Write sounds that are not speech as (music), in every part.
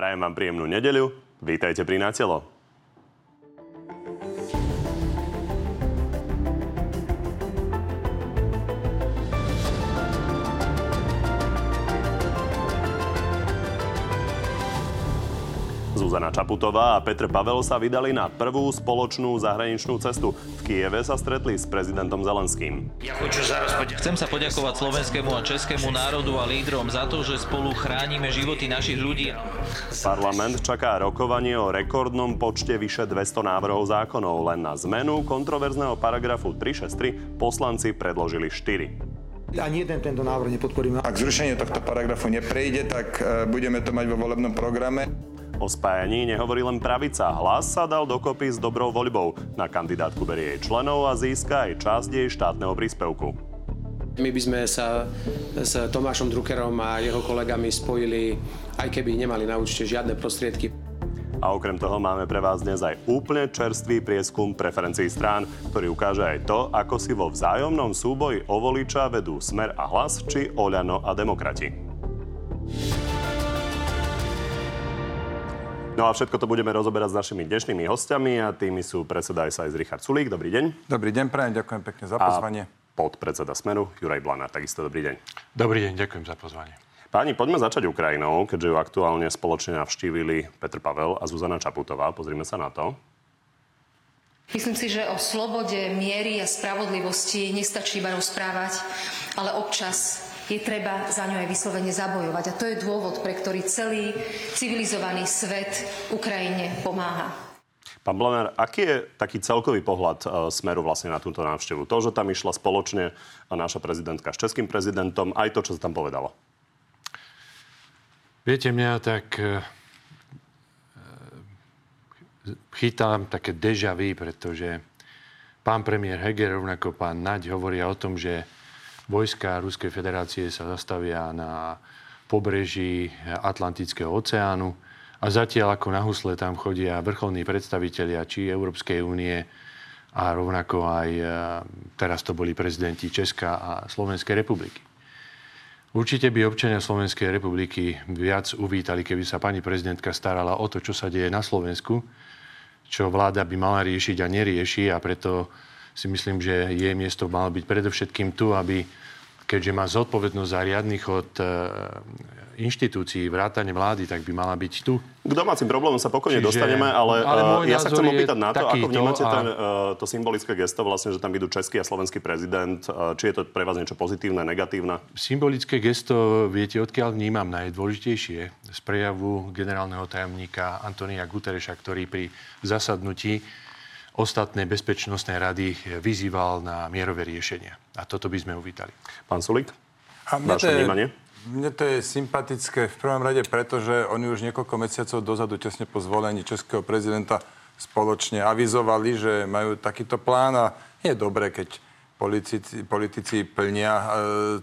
Prajem vám príjemnú nedeľu. Vítajte pri Natelo. Zuzana Čaputová a Petr Pavel sa vydali na prvú spoločnú zahraničnú cestu. V Kieve sa stretli s prezidentom Zelenským. Chcem sa poďakovať slovenskému a českému národu a lídrom za to, že spolu chránime životy našich ľudí. Parlament čaká rokovanie o rekordnom počte vyše 200 návrhov zákonov. Len na zmenu kontroverzného paragrafu 363 poslanci predložili 4. Ani jeden tento návrh nepodporíme. Ak zrušenie tohto paragrafu neprejde, tak e, budeme to mať vo volebnom programe. O spájaní nehovorí len pravica. Hlas sa dal dokopy s dobrou voľbou. Na kandidátku berie jej členov a získa aj časť jej štátneho príspevku. My by sme sa s Tomášom Druckerom a jeho kolegami spojili, aj keby nemali na účte žiadne prostriedky. A okrem toho máme pre vás dnes aj úplne čerstvý prieskum preferencií strán, ktorý ukáže aj to, ako si vo vzájomnom súboji o voliča vedú Smer a Hlas či Oľano a Demokrati. No a všetko to budeme rozoberať s našimi dnešnými hostiami a tými sú predseda SAS Richard Sulík. Dobrý deň. Dobrý deň, prajem, ďakujem pekne za pozvanie. A podpredseda Smeru Juraj Blanár. Takisto dobrý deň. Dobrý deň, ďakujem za pozvanie. Páni, poďme začať Ukrajinou, keďže ju aktuálne spoločne navštívili Petr Pavel a Zuzana Čaputová. Pozrime sa na to. Myslím si, že o slobode, miery a spravodlivosti nestačí iba rozprávať, ale občas je treba za ňu aj vyslovene zabojovať. A to je dôvod, pre ktorý celý civilizovaný svet Ukrajine pomáha. Pán Blanár, aký je taký celkový pohľad uh, Smeru vlastne na túto návštevu? To, že tam išla spoločne naša prezidentka s českým prezidentom, aj to, čo sa tam povedalo. Viete, mňa tak uh, chytám také deja vu, pretože pán premiér Heger, rovnako pán Naď, hovoria o tom, že vojska Ruskej federácie sa zastavia na pobreží Atlantického oceánu a zatiaľ ako na husle tam chodia vrcholní predstavitelia či Európskej únie a rovnako aj e, teraz to boli prezidenti Česka a Slovenskej republiky. Určite by občania Slovenskej republiky viac uvítali, keby sa pani prezidentka starala o to, čo sa deje na Slovensku, čo vláda by mala riešiť a nerieši a preto si myslím, že jej miesto malo byť predovšetkým tu, aby keďže má zodpovednosť za riadny chod e, inštitúcií, vrátane vlády, tak by mala byť tu. K domácim problémom sa pokojne Čiže, dostaneme, ale, ale e, ja sa chcem opýtať na to, ako vnímate a... ten, uh, to symbolické gesto, vlastne, že tam idú český a slovenský prezident. Či je to pre vás niečo pozitívne, negatívne? Symbolické gesto, viete, odkiaľ vnímam najdôležitejšie z prejavu generálneho tajomníka Antonia Gutereša, ktorý pri zasadnutí ostatné bezpečnostné rady vyzýval na mierové riešenia. A toto by sme uvítali. Pán mne vaše vnímanie? Mne to je sympatické v prvom rade, pretože oni už niekoľko mesiacov dozadu, tesne po zvolení českého prezidenta, spoločne avizovali, že majú takýto plán a je dobré, keď politici, politici plnia e,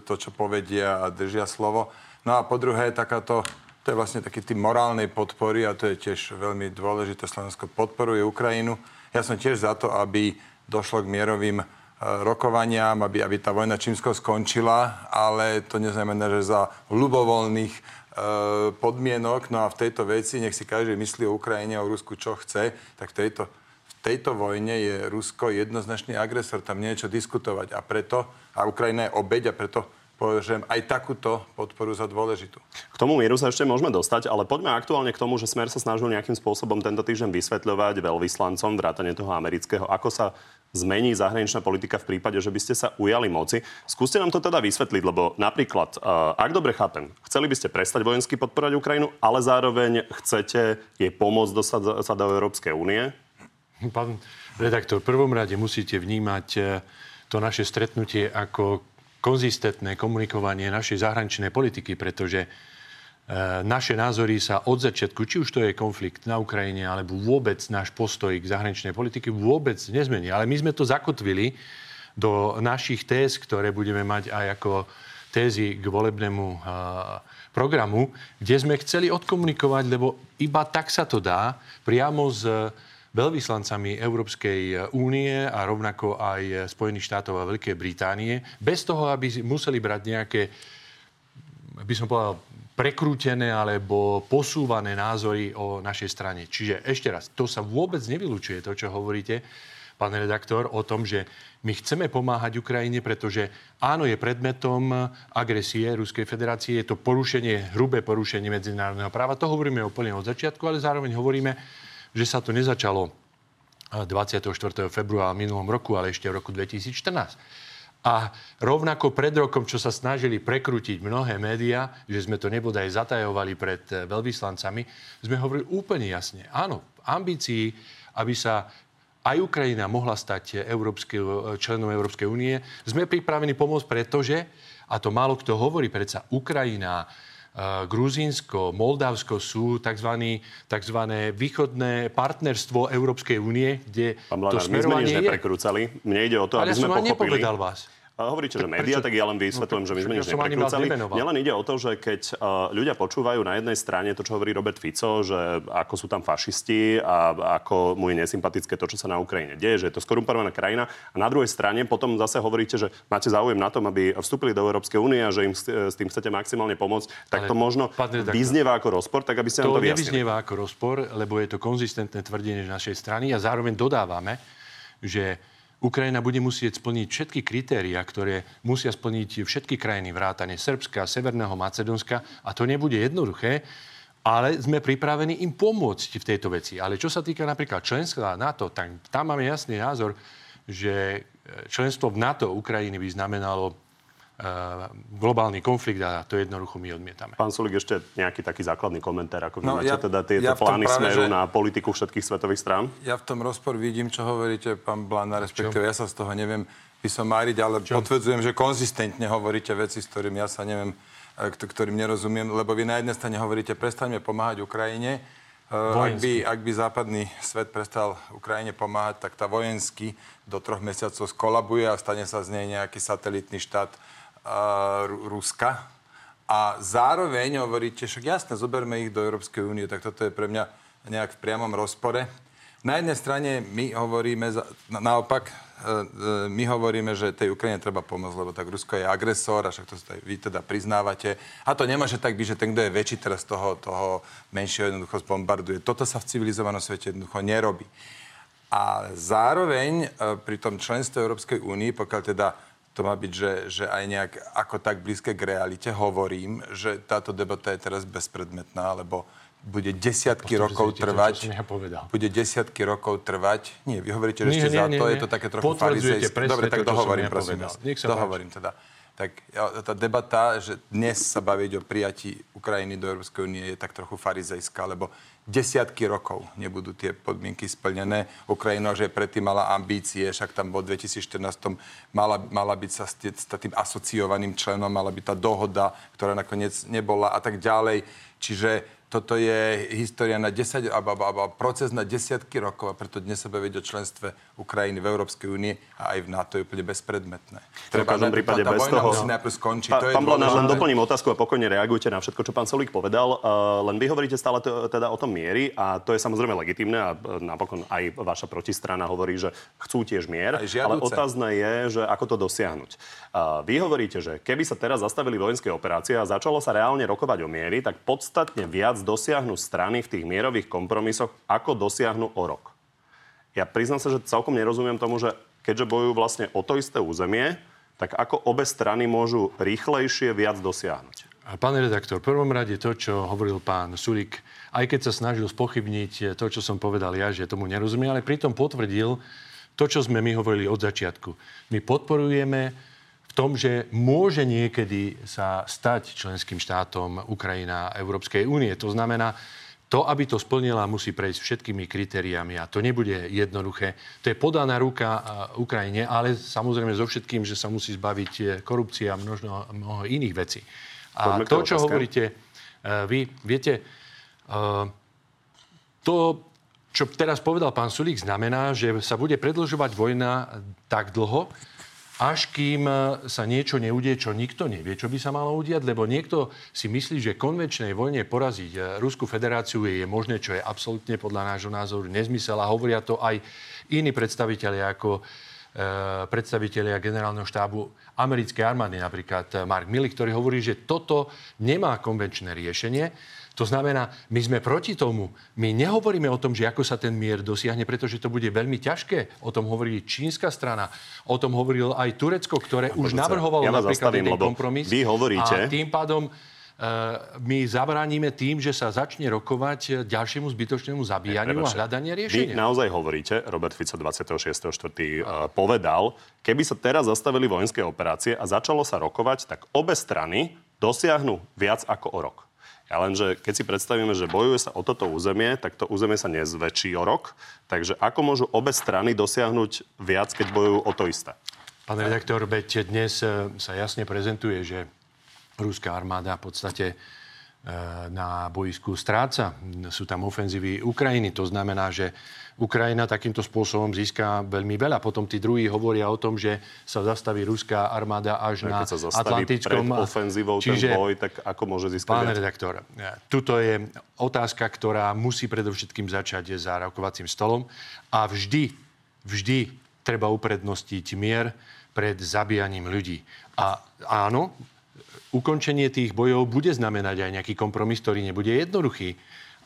to, čo povedia a držia slovo. No a po druhé, takáto, to je vlastne taký tým morálnej podpory a to je tiež veľmi dôležité. Slovensko podporuje Ukrajinu ja som tiež za to, aby došlo k mierovým e, rokovaniam, aby, aby tá vojna čímsko skončila, ale to neznamená, že za ľubovoľných e, podmienok, no a v tejto veci, nech si každý myslí o Ukrajine, o Rusku, čo chce, tak v tejto, v tejto vojne je Rusko jednoznačný agresor, tam niečo diskutovať. A preto, a Ukrajina je obeď a preto považujem aj takúto podporu za dôležitú. K tomu mieru sa ešte môžeme dostať, ale poďme aktuálne k tomu, že Smer sa snažil nejakým spôsobom tento týždeň vysvetľovať veľvyslancom vrátane toho amerického, ako sa zmení zahraničná politika v prípade, že by ste sa ujali moci. Skúste nám to teda vysvetliť, lebo napríklad, eh, ak dobre chápem, chceli by ste prestať vojensky podporovať Ukrajinu, ale zároveň chcete jej pomôcť dostať sa do Európskej únie? Pán redaktor, v prvom rade musíte vnímať eh, to naše stretnutie ako konzistentné komunikovanie našej zahraničnej politiky, pretože e, naše názory sa od začiatku, či už to je konflikt na Ukrajine, alebo vôbec náš postoj k zahraničnej politiky vôbec nezmení. Ale my sme to zakotvili do našich téz, ktoré budeme mať aj ako tézy k volebnému e, programu, kde sme chceli odkomunikovať, lebo iba tak sa to dá priamo z veľvyslancami Európskej únie a rovnako aj Spojených štátov a Veľkej Británie, bez toho, aby museli brať nejaké, by som povedal, prekrútené alebo posúvané názory o našej strane. Čiže ešte raz, to sa vôbec nevylučuje, to, čo hovoríte, pán redaktor, o tom, že my chceme pomáhať Ukrajine, pretože áno, je predmetom agresie Ruskej federácie, je to porušenie, hrubé porušenie medzinárodného práva. To hovoríme úplne od začiatku, ale zároveň hovoríme, že sa to nezačalo 24. februára minulom roku, ale ešte v roku 2014. A rovnako pred rokom, čo sa snažili prekrútiť mnohé médiá, že sme to nebodaj zatajovali pred eh, veľvyslancami, sme hovorili úplne jasne. Áno, ambícii, aby sa aj Ukrajina mohla stať Európske, členom Európskej únie, sme pripravení pomôcť, pretože, a to málo kto hovorí, predsa Ukrajina, eh, Gruzínsko, Moldavsko sú tzv. tzv. východné partnerstvo Európskej únie, kde Pán Blanár, to smerovanie my sme nič neprekrúcali. Mne ide o to, Ale aby sme pochopili... nepovedal vás. A hovoríte, že média, tak ja len vysvetľujem, no, že my sme nič neprekrúcali. Nielen ide o to, že keď uh, ľudia počúvajú na jednej strane to, čo hovorí Robert Fico, že ako sú tam fašisti a ako mu je nesympatické to, čo sa na Ukrajine deje, že je to skorumpovaná krajina. A na druhej strane potom zase hovoríte, že máte záujem na tom, aby vstúpili do Európskej únie a že im s tým chcete maximálne pomôcť. Tak to možno vyznieva ako rozpor, tak aby ste to nám to vyjasnili. To nevyznieva ako rozpor, lebo je to konzistentné tvrdenie našej strany a zároveň dodávame, že Ukrajina bude musieť splniť všetky kritéria, ktoré musia splniť všetky krajiny, vrátane Srbska, Severného Macedónska a to nebude jednoduché, ale sme pripravení im pomôcť v tejto veci. Ale čo sa týka napríklad členstva NATO, tak tam máme jasný názor, že členstvo v NATO Ukrajiny by znamenalo globálny konflikt a to jednoducho my odmietame. Pán Sulik, ešte nejaký taký základný komentár, ako no, ja, teda tieto ja plány práve, smeru že... na politiku všetkých svetových strán? Ja v tom rozpor vidím, čo hovoríte, pán Blana, respektíve ja sa z toho neviem vysomáriť, ale čo? potvrdzujem, že konzistentne hovoríte veci, s ktorým ja sa neviem, eh, ktorým nerozumiem, lebo vy na jednej strane hovoríte, prestaňme pomáhať Ukrajine, eh, ak by, ak by západný svet prestal Ukrajine pomáhať, tak tá vojensky do troch mesiacov skolabuje a stane sa z nej nejaký satelitný štát Ruska. A zároveň hovoríte, však jasne, zoberme ich do Európskej únie, tak toto je pre mňa nejak v priamom rozpore. Na jednej strane my hovoríme, na, naopak, e, e, my hovoríme, že tej Ukrajine treba pomôcť, lebo tak Rusko je agresor a však to vy teda priznávate. A to nemôže tak byť, že ten, kto je väčší teraz toho, toho menšieho jednoducho zbombarduje. Toto sa v civilizovanom svete jednoducho nerobí. A zároveň e, pri tom členstve Európskej únii, pokiaľ teda to má byť, že, že aj nejak ako tak blízke k realite hovorím, že táto debata je teraz bezpredmetná, lebo bude desiatky rokov trvať. To, ja povedal. Bude desiatky rokov trvať. Nie, vy hovoríte, že nie, ešte nie, za nie, to nie. je to také trochu farizejské. Dobre, tak dohovorím, prosím vás. Dohovorím teda. Tak tá debata, že dnes sa baviť o prijatí Ukrajiny do Európskej únie je tak trochu farizejská, lebo desiatky rokov nebudú tie podmienky splnené. Ukrajina, že predtým mala ambície, však tam bol 2014 mala, mala byť sa s tým asociovaným členom, mala byť tá dohoda, ktorá nakoniec nebola a tak ďalej. Čiže toto je história na 10, alebo, alebo proces na desiatky rokov a preto dnes sa baviť o členstve Ukrajiny v Európskej únie a aj v NATO je úplne bezpredmetné. Treba, v každom prípade bez toho... musí najprv skončiť. Pa, to je pán Blanáš, len doplním otázku a pokojne reagujte na všetko, čo pán Solík povedal. Uh, len vy hovoríte stále to, teda o tom miery a to je samozrejme legitimné a e, napokon aj vaša protistrana hovorí, že chcú tiež mier. Ale otázne je, že ako to dosiahnuť. Uh, vy hovoríte, že keby sa teraz zastavili vojenské operácie a začalo sa reálne rokovať o miery, tak podstatne viac dosiahnu strany v tých mierových kompromisoch, ako dosiahnu o rok. Ja priznám sa, že celkom nerozumiem tomu, že keďže bojujú vlastne o to isté územie, tak ako obe strany môžu rýchlejšie viac dosiahnuť? Pán redaktor, v prvom rade to, čo hovoril pán Sulik, aj keď sa snažil spochybniť to, čo som povedal ja, že tomu nerozumie, ale pritom potvrdil to, čo sme my hovorili od začiatku. My podporujeme tom, že môže niekedy sa stať členským štátom Ukrajina Európskej únie. To znamená, to, aby to splnila, musí prejsť všetkými kritériami a to nebude jednoduché. To je podaná ruka Ukrajine, ale samozrejme so všetkým, že sa musí zbaviť e, korupcia a mnoho, mnoho iných vecí. A to, čo hovoríte, e, vy viete, e, to, čo teraz povedal pán Sulík, znamená, že sa bude predlžovať vojna tak dlho, až kým e, sa niečo neudie, čo nikto nevie, čo by sa malo udiať, lebo niekto si myslí, že konvenčnej vojne poraziť e, Ruskú federáciu je možné, čo je absolútne podľa nášho názoru nezmysel a hovoria to aj iní predstaviteľi ako predstavitelia generálneho štábu americkej armády, napríklad Mark Milley, ktorý hovorí, že toto nemá konvenčné riešenie. To znamená, my sme proti tomu. My nehovoríme o tom, že ako sa ten mier dosiahne, pretože to bude veľmi ťažké. O tom hovorí čínska strana. O tom hovoril aj Turecko, ktoré už navrhovalo ja napríklad jeden kompromis. Vy hovoríte... A tým pádom my zabránime tým, že sa začne rokovať ďalšiemu zbytočnému zabíjaniu a hľadanie riešenia. Vy naozaj hovoríte, Robert Fico 26.4. Eh, povedal, keby sa teraz zastavili vojenské operácie a začalo sa rokovať, tak obe strany dosiahnu viac ako o rok. Ja lenže keď si predstavíme, že bojuje sa o toto územie, tak to územie sa nezväčší o rok. Takže ako môžu obe strany dosiahnuť viac, keď bojujú o to isté? Pán redaktor, veď dnes eh, sa jasne prezentuje, že ruská armáda v podstate e, na boisku stráca. Sú tam ofenzívy Ukrajiny. To znamená, že Ukrajina takýmto spôsobom získa veľmi veľa. Potom tí druhí hovoria o tom, že sa zastaví ruská armáda až na sa Atlantickom. Pred ofenzívou Čiže, ten boj, tak ako môže získať Pán viac? redaktor, e, tuto je otázka, ktorá musí predovšetkým začať za rokovacím stolom a vždy, vždy treba uprednostiť mier pred zabíjaním ľudí. A áno, ukončenie tých bojov bude znamenať aj nejaký kompromis, ktorý nebude jednoduchý.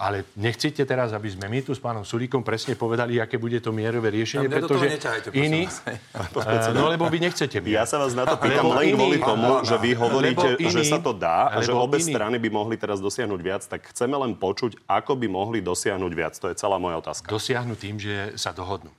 Ale nechcete teraz, aby sme my tu s pánom Sulíkom presne povedali, aké bude to mierové riešenie, Tam pretože iní... (laughs) no lebo vy nechcete mier. Ja sa vás na to pýtam lebo len iní, kvôli tomu, že vy hovoríte, iní, že sa to dá a že obe iní. strany by mohli teraz dosiahnuť viac, tak chceme len počuť, ako by mohli dosiahnuť viac. To je celá moja otázka. Dosiahnuť tým, že sa dohodnú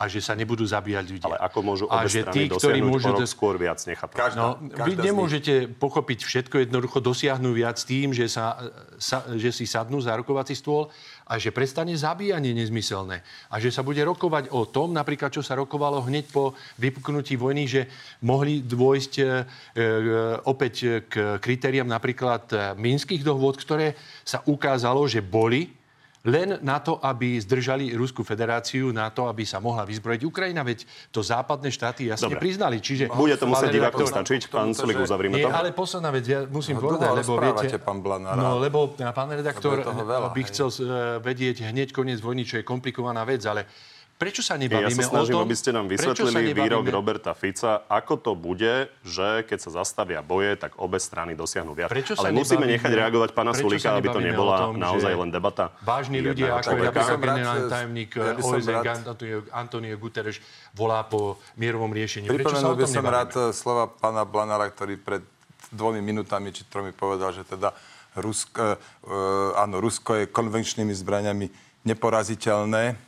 a že sa nebudú zabíjať ľudia. Ale ako môžu obe a že tí, ktorí môžu... rok skôr viac, nechápem. Každá, no, každá vy nemôžete pochopiť všetko jednoducho dosiahnuť viac tým, že, sa, sa, že si sadnú za rokovací stôl a že prestane zabíjanie nezmyselné. A že sa bude rokovať o tom, napríklad, čo sa rokovalo hneď po vypuknutí vojny, že mohli dôjsť e, e, opäť k kritériám napríklad e, minských dohôd, ktoré sa ukázalo, že boli len na to, aby zdržali Ruskú federáciu, na to, aby sa mohla vyzbrojiť Ukrajina, veď to západné štáty jasne Dobre. priznali. Čiže, Bude to musieť divákom stačiť, pán Sulik, uzavrime to. Nie, ale posledná vec, ja musím no, povedať, lebo viete... pán No, lebo pán redaktor veľa, (laughs) by chcel uh, vedieť hneď koniec vojny, čo je komplikovaná vec, ale Prečo sa nebavíme ja sa snažím, o tom, aby ste nám vysvetlili výrok Roberta Fica, ako to bude, že keď sa zastavia boje, tak obe strany dosiahnu viac. Prečo Ale musíme nechať reagovať pána Sulíka, aby to nebola tom, naozaj len debata. Vážni ľudia, ako napríklad generálny tajomník ja OSN Antonio, Guterres volá po mierovom riešení. Sa tom by som rád eh, slova pána Blanára, ktorý pred dvomi minútami či tromi povedal, že teda Rusko, uh, áno, Rusko je konvenčnými zbraniami neporaziteľné,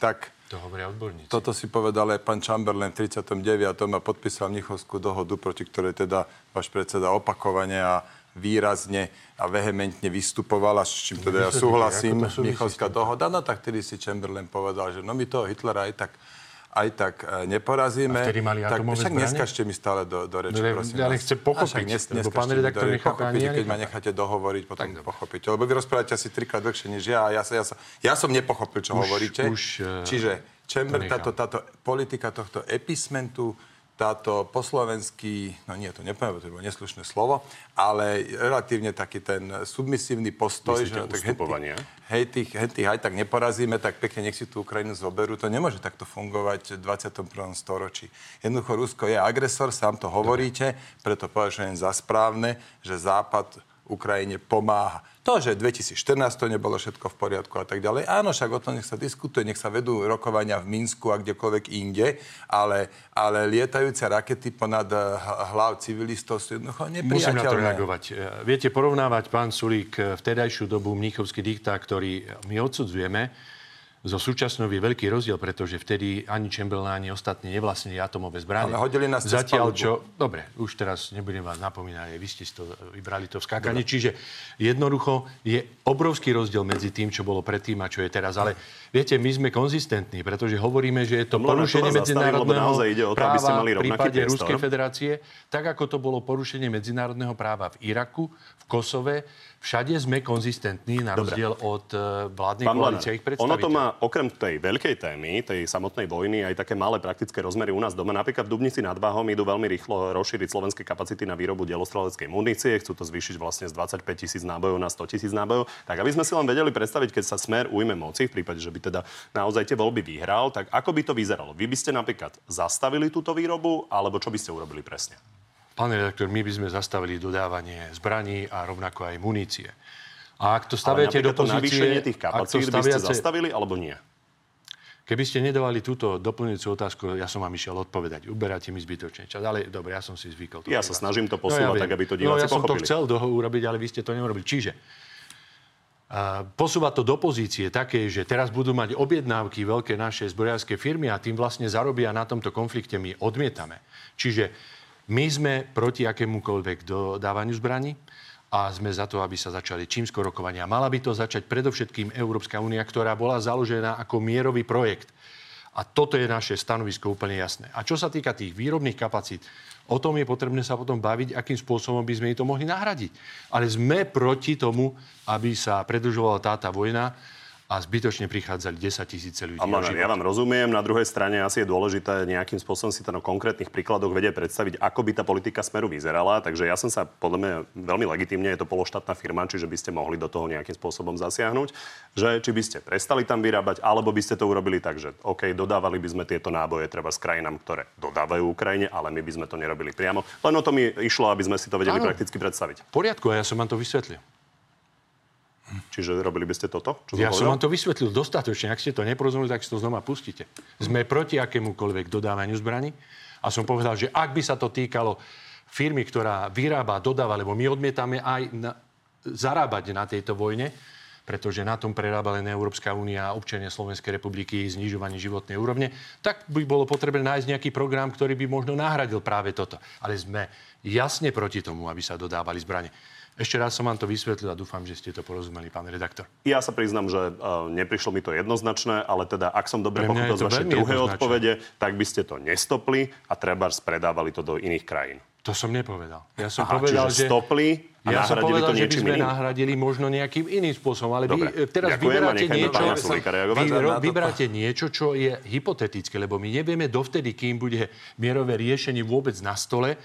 tak to hovoria odborníci. Toto si povedal aj pán Chamberlain v 39. a podpísal Mnichovskú dohodu, proti ktorej teda váš predseda opakovane a výrazne a vehementne vystupoval, a s čím teda ja súhlasím, Mnichovská dohoda. No tak tedy si Chamberlain povedal, že no my toho Hitlera aj tak aj tak e, neporazíme. A vtedy mali tak, však neskažte mi stále do, do reči, no, prosím Ale chce pochopiť, nes, lebo pán redaktor nechápe ani Keď ma necháte dohovoriť, potom tak, pochopíte. Lebo vy rozprávate asi trikrát dlhšie než ja a ja, ja, ja, ja som nepochopil, čo už, hovoríte. Už, uh, Čiže Chamber, táto, táto politika tohto epismentu, táto poslovenský, no nie, to nepoviem, to bolo neslušné slovo, ale relatívne taký ten submisívny postoj, Myslíte, že tak hej, hej, tých, hej, tých aj tak neporazíme, tak pekne nech si tú Ukrajinu zoberú. To nemôže takto fungovať v 21. storočí. Jednoducho Rusko je agresor, sám to hovoríte, preto považujem za správne, že Západ Ukrajine pomáha. To, že 2014 to nebolo všetko v poriadku a tak ďalej. Áno, však o tom nech sa diskutuje, nech sa vedú rokovania v Minsku a kdekoľvek inde, ale, ale lietajúce rakety ponad eh, hlav civilistov sú jednoducho nepriateľné. Musím na to reagovať. Eh, viete porovnávať, pán Sulík, eh, vtedajšiu dobu mníchovský diktát, ktorý my odsudzujeme, so súčasnou je veľký rozdiel, pretože vtedy ani Chamberlain, ani ostatní nevlastnili atomové zbranie. Ale hodili nás Zatiaľ, čo... Dobre, už teraz nebudem vás napomínať, vy ste to vybrali to vskákanie. Čiže jednoducho je obrovský rozdiel medzi tým, čo bolo predtým a čo je teraz. Ale viete, my sme konzistentní, pretože hovoríme, že je to porušenie medzinárodného ide o to, práva aby ste mali v prípade Ruskej federácie, tak ako to bolo porušenie medzinárodného práva v Iraku, v Kosove, Všade sme konzistentní na rozdiel Dobre. od uh, vládnej koalície ich Ono to má okrem tej veľkej témy, tej samotnej vojny, aj také malé praktické rozmery u nás doma. Napríklad v Dubnici nad Váhom idú veľmi rýchlo rozšíriť slovenské kapacity na výrobu dielostreleckej munície. Chcú to zvýšiť vlastne z 25 tisíc nábojov na 100 tisíc nábojov. Tak aby sme si len vedeli predstaviť, keď sa smer ujme moci, v prípade, že by teda naozaj tie voľby vyhral, tak ako by to vyzeralo? Vy by ste napríklad zastavili túto výrobu, alebo čo by ste urobili presne? Pán redaktor, my by sme zastavili dodávanie zbraní a rovnako aj munície. A ak to staviate do pozície... navýšenie tých kapacít staviate... by ste zastavili alebo nie? Keby ste nedávali túto doplňujúcu otázku, ja som vám išiel odpovedať. Uberáte mi zbytočne čas. Ale dobre, ja som si zvykol. To ja sa snažím to posúvať no, ja tak, aby to diváci no, ja som to chcel doho urobiť, ale vy ste to neurobili. Čiže uh, posúvať to do pozície také, že teraz budú mať objednávky veľké naše zbrojárske firmy a tým vlastne zarobia na tomto konflikte, my odmietame. Čiže my sme proti akémukoľvek dodávaniu zbraní a sme za to, aby sa začali čím skôr rokovania. Mala by to začať predovšetkým Európska únia, ktorá bola založená ako mierový projekt. A toto je naše stanovisko úplne jasné. A čo sa týka tých výrobných kapacít, o tom je potrebné sa potom baviť, akým spôsobom by sme to mohli nahradiť. Ale sme proti tomu, aby sa predlžovala táta vojna a zbytočne prichádzali 10 tisíce ľudí. Pán ja vám rozumiem. Na druhej strane asi je dôležité nejakým spôsobom si to na konkrétnych príkladoch vedieť predstaviť, ako by tá politika Smeru vyzerala. Takže ja som sa, podľa mňa, veľmi legitimne, je to pološtátna firma, čiže by ste mohli do toho nejakým spôsobom zasiahnuť, že či by ste prestali tam vyrábať, alebo by ste to urobili tak, že OK, dodávali by sme tieto náboje treba s krajinám, ktoré dodávajú Ukrajine, ale my by sme to nerobili priamo. Len o to mi išlo, aby sme si to vedeli ano. prakticky predstaviť. V poriadku, a ja som vám to vysvetlil. Čiže robili by ste toto? Čo ja som vám to vysvetlil dostatočne. Ak ste to neporozumeli, tak si to znova pustíte. Sme proti akémukoľvek dodávaniu zbraní. A som povedal, že ak by sa to týkalo firmy, ktorá vyrába, dodáva, lebo my odmietame aj na, zarábať na tejto vojne, pretože na tom prerába len Európska únia a občania Slovenskej republiky znižovanie životnej úrovne, tak by bolo potrebné nájsť nejaký program, ktorý by možno nahradil práve toto. Ale sme jasne proti tomu, aby sa dodávali zbranie. Ešte raz som vám to vysvetlil a dúfam, že ste to porozumeli, pán redaktor. Ja sa priznam, že uh, neprišlo mi to jednoznačné, ale teda, ak som dobre pochopil z vašej druhej odpovede, tak by ste to nestopli a treba spredávali to do iných krajín. To som nepovedal. Ja som Aha, povedal, že... stopli a ja som povedal, to že by sme iným? nahradili možno nejakým iným spôsobom. Ale Dobre. vy teraz Ďakujem vyberáte niečo, vy vyberáte niečo, čo je hypotetické, lebo my nevieme dovtedy, kým bude mierové riešenie vôbec na stole,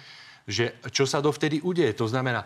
že čo sa dovtedy udeje. To znamená,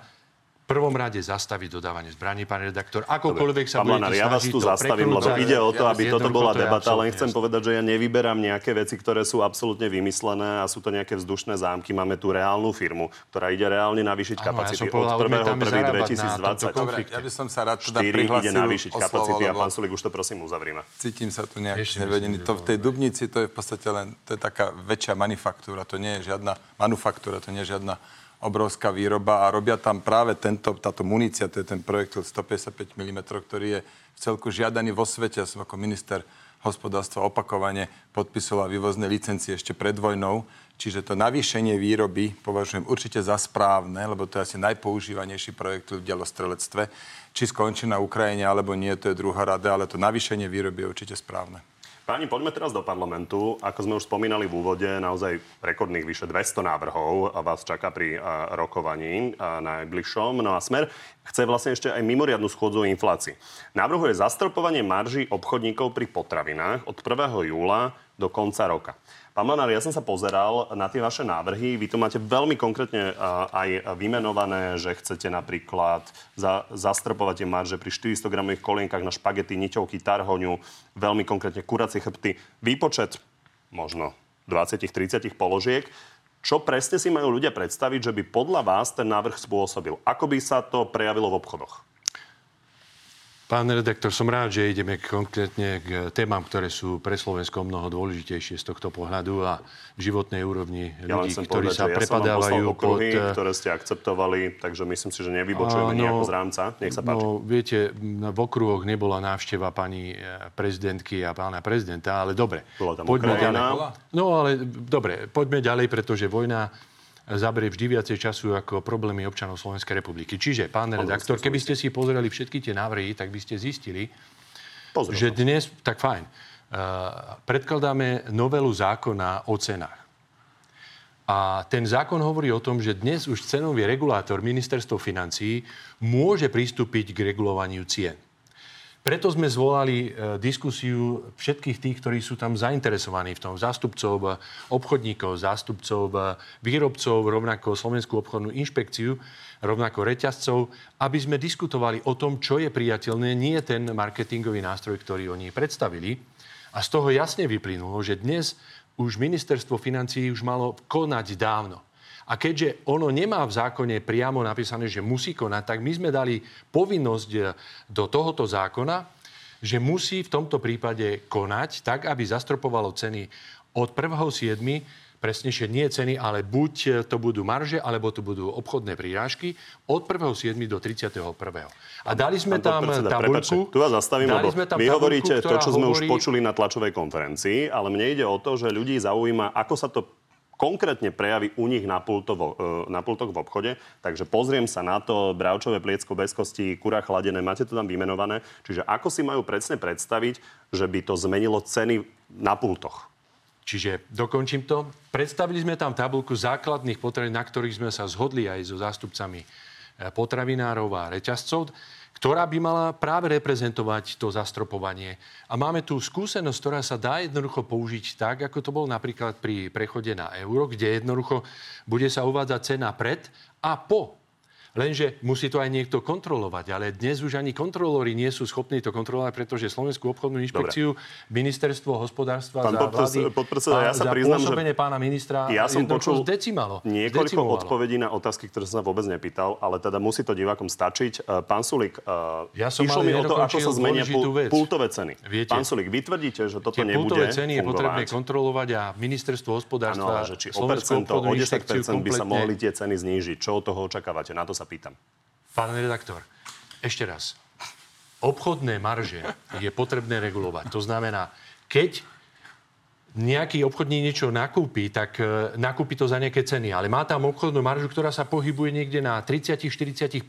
prvom rade zastaviť dodávanie zbraní, pán redaktor. Akokoľvek sa pán Lanár, ja vás tu zastavím, lebo ide o to, aby toto bola debata, len chcem jasný. povedať, že ja nevyberám nejaké veci, ktoré sú absolútne vymyslené a sú to nejaké vzdušné zámky. Máme tu reálnu firmu, ktorá ide reálne navýšiť ano, kapacity ja od 1.1.2020. Dobre, ja by som sa rád teda ide navýšiť kapacity a pán Sulik už to prosím uzavrime. Cítim sa tu nejak nevedený. To v tej Dubnici to je v podstate len to je taká väčšia manufaktúra, to nie je žiadna manufaktúra, to nie je žiadna obrovská výroba a robia tam práve tento, táto munícia, to je ten projekt 155 mm, ktorý je v celku žiadaný vo svete. Ja som ako minister hospodárstva opakovane podpisoval vývozné licencie ešte pred vojnou. Čiže to navýšenie výroby považujem určite za správne, lebo to je asi najpoužívanejší projekt v dielostrelectve. Či skončí na Ukrajine alebo nie, to je druhá rada, ale to navýšenie výroby je určite správne. Páni, poďme teraz do parlamentu. Ako sme už spomínali v úvode, naozaj rekordných vyše 200 návrhov vás čaká pri rokovaní najbližšom. No a Smer chce vlastne ešte aj mimoriadnu schôdzu o inflácii. Navrhuje zastrpovanie marží obchodníkov pri potravinách od 1. júla do konca roka. Pán Manár, ja som sa pozeral na tie vaše návrhy. Vy tu máte veľmi konkrétne aj vymenované, že chcete napríklad za, zastrpovať tie marže pri 400 gramových kolienkach na špagety, niťovky, tarhoňu, veľmi konkrétne kuracie chrbty. Výpočet možno 20-30 položiek. Čo presne si majú ľudia predstaviť, že by podľa vás ten návrh spôsobil? Ako by sa to prejavilo v obchodoch? Pán redaktor, som rád, že ideme konkrétne k témam, ktoré sú pre Slovensko mnoho dôležitejšie z tohto pohľadu a v životnej úrovni ja ľudí, ktorí povedať, sa ja prepadávajú okruhy, pod... ktoré ste akceptovali, takže myslím si, že nevybočujeme no, nejako z rámca. Nech sa páči. No, viete, v okruhoch nebola návšteva pani e, prezidentky a pána prezidenta, ale dobre. Bola tam poďme Ukrajina. ďalej. No ale dobre, poďme ďalej, pretože vojna zaberie vždy viacej času ako problémy občanov Slovenskej republiky. Čiže, pán redaktor, keby ste si pozreli všetky tie návrhy, tak by ste zistili, Pozrel že dnes, tak fajn, uh, predkladáme novelu zákona o cenách. A ten zákon hovorí o tom, že dnes už cenový regulátor ministerstvo financií môže pristúpiť k regulovaniu cien. Preto sme zvolali e, diskusiu všetkých tých, ktorí sú tam zainteresovaní v tom. Zástupcov e, obchodníkov, zástupcov e, výrobcov, rovnako Slovenskú obchodnú inšpekciu, rovnako reťazcov, aby sme diskutovali o tom, čo je priateľné, nie ten marketingový nástroj, ktorý oni predstavili. A z toho jasne vyplynulo, že dnes už ministerstvo financií už malo konať dávno. A keďže ono nemá v zákone priamo napísané, že musí konať, tak my sme dali povinnosť eh, do tohoto zákona, že musí v tomto prípade konať tak, aby zastropovalo ceny od 1.7 presnejšie nie ceny, ale buď eh, to budú marže, alebo to budú obchodné prírážky od 1.7. do 31. A dali sme tam tabuľku. tu vás zastavím, lebo vy hovoríte to, čo sme hovorí... už počuli na tlačovej konferencii, ale mne ide o to, že ľudí zaujíma, ako sa to konkrétne prejaví u nich na, pultovo, e, na pultoch v obchode. Takže pozriem sa na to, bravčové pliecko bez kosti, kura chladené, máte to tam vymenované. Čiže ako si majú presne predstaviť, že by to zmenilo ceny na pultoch? Čiže dokončím to. Predstavili sme tam tabulku základných potravín, na ktorých sme sa zhodli aj so zástupcami e, potravinárov a reťazcov ktorá by mala práve reprezentovať to zastropovanie. A máme tu skúsenosť, ktorá sa dá jednoducho použiť tak, ako to bolo napríklad pri prechode na euro, kde jednoducho bude sa uvádzať cena pred a po Lenže musí to aj niekto kontrolovať. Ale dnes už ani kontrolóri nie sú schopní to kontrolovať, pretože Slovenskú obchodnú inšpekciu, Dobre. ministerstvo hospodárstva Pán za vlády, podpredseda, ja sa priznám, že pána ministra ja som počul decimalo. Niekoľko zdecimovalo. odpovedí na otázky, ktoré som sa vôbec nepýtal, ale teda musí to divákom stačiť. E, pán Sulik, uh, ja som išlo mi o to, ako sa zmenia pultové ceny. Viete, Pán Sulik, vy tvrdíte, že toto nebude pultové ceny je potrebné kontrolovať a ministerstvo hospodárstva, ano, že či o percento, o 10% by sa mohli tie ceny znížiť. Čo od toho očakávate? Na to sa sa pýtam. Pán redaktor, ešte raz. Obchodné marže je potrebné regulovať. To znamená, keď nejaký obchodník niečo nakúpi, tak e, nakúpi to za nejaké ceny. Ale má tam obchodnú maržu, ktorá sa pohybuje niekde na 30-40%.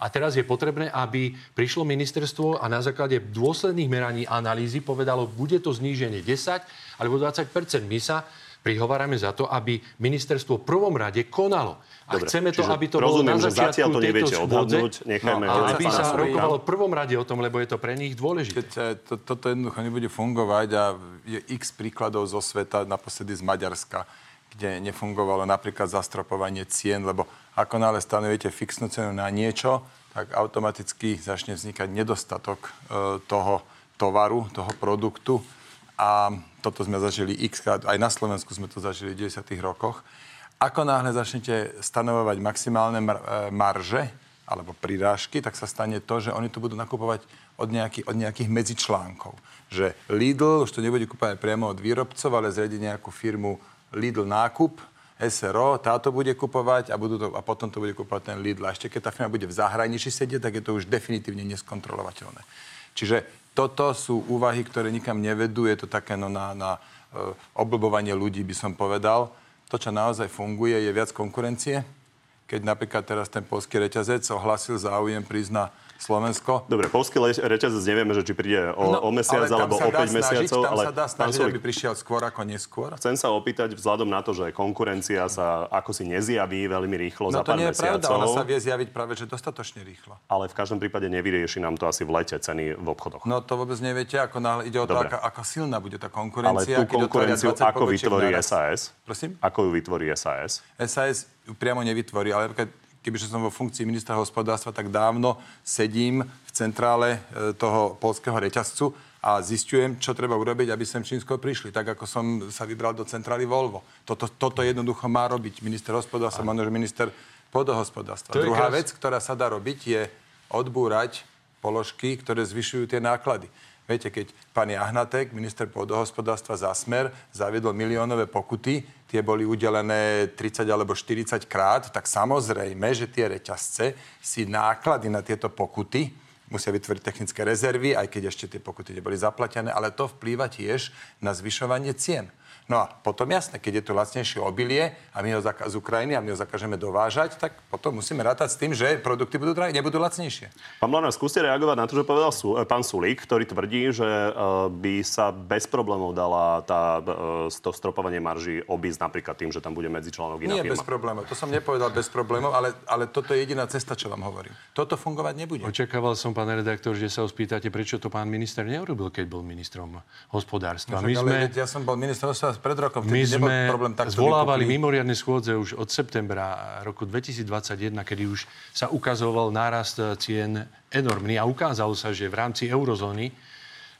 A teraz je potrebné, aby prišlo ministerstvo a na základe dôsledných meraní analýzy povedalo, bude to zníženie 10 alebo 20 My sa prihovárame za to, aby ministerstvo v prvom rade konalo. A Dobre, chceme to, aby to rozumiem, bolo na začiatku že to neviete odhadnúť, nechajme no, aby sa rokovalo v prvom rade o tom, lebo je to pre nich dôležité. Keď to, toto jednoducho nebude fungovať a je x príkladov zo sveta, naposledy z Maďarska, kde nefungovalo napríklad zastropovanie cien, lebo ako nále stanovujete fixnú cenu na niečo, tak automaticky začne vznikať nedostatok e, toho tovaru, toho produktu a toto sme zažili x krát, aj na Slovensku sme to zažili v 90. rokoch. Ako náhle začnete stanovovať maximálne mar- e, marže alebo prirážky, tak sa stane to, že oni to budú nakupovať od, nejaký, od nejakých medzičlánkov. Že Lidl už to nebude kúpať priamo od výrobcov, ale zriadi nejakú firmu Lidl nákup, SRO, táto bude kupovať a, budú to, a potom to bude kupovať ten Lidl. A ešte keď tá firma bude v zahraničí sedieť, tak je to už definitívne neskontrolovateľné. Čiže toto sú úvahy, ktoré nikam nevedú. Je to také no, na, na uh, oblbovanie ľudí, by som povedal. To, čo naozaj funguje, je viac konkurencie. Keď napríklad teraz ten polský reťazec ohlasil záujem prísť na Slovensko. Dobre, polský reťazec nevieme, že či príde o, no, o mesiac alebo o 5 mesiacov. Tam ale sa dá snažiť, aby prišiel skôr ako neskôr. Chcem sa opýtať vzhľadom na to, že konkurencia sa ako si nezjaví veľmi rýchlo no, za pár to nie je mesiacov. pravda, ona sa vie zjaviť práve, že dostatočne rýchlo. Ale v každom prípade nevyrieši nám to asi v lete ceny v obchodoch. No to vôbec neviete, ako náhle ide o to, ako, ako silná bude tá konkurencia. Ale tú konkurenciu ako vytvorí SAS? Prosím? Ako ju vytvorí SAS? SAS ju priamo nevytvorí, ale kebyže som vo funkcii ministra hospodárstva, tak dávno sedím v centrále e, toho polského reťazcu a zistujem, čo treba urobiť, aby sem Čínsko prišli. Tak ako som sa vybral do centrály Volvo. Toto, toto jednoducho má robiť minister hospodárstva, že minister podohospodárstva. Druhá krás... vec, ktorá sa dá robiť, je odbúrať položky, ktoré zvyšujú tie náklady. Viete, keď pán Jahnatek, minister pôdohospodárstva za smer, zaviedol miliónové pokuty, tie boli udelené 30 alebo 40 krát, tak samozrejme, že tie reťazce si náklady na tieto pokuty musia vytvoriť technické rezervy, aj keď ešte tie pokuty neboli zaplatené, ale to vplýva tiež na zvyšovanie cien. No a potom jasné, keď je to lacnejšie obilie a my ho zaka- z Ukrajiny a my ho zakážeme dovážať, tak potom musíme rátať s tým, že produkty budú drahé, nebudú lacnejšie. Pán Blanár, skúste reagovať na to, že povedal sú, e, pán Sulík, ktorý tvrdí, že e, by sa bez problémov dala tá, e, to stropovanie marží obísť napríklad tým, že tam bude medzičlánok iná Nie firma. bez problémov. To som nepovedal bez problémov, ale, ale toto je jediná cesta, čo vám hovorím. Toto fungovať nebude. Očakával som, pán redaktor, že sa ho spýtate, prečo to pán minister neurobil, keď bol ministrom hospodárstva. No, My sme, ja som bol minister hospodárstva pred rokom, my sme problém takto zvolávali vypukli. mimoriadne schôdze už od septembra roku 2021, kedy už sa ukazoval nárast cien enormný a ukázalo sa, že v rámci eurozóny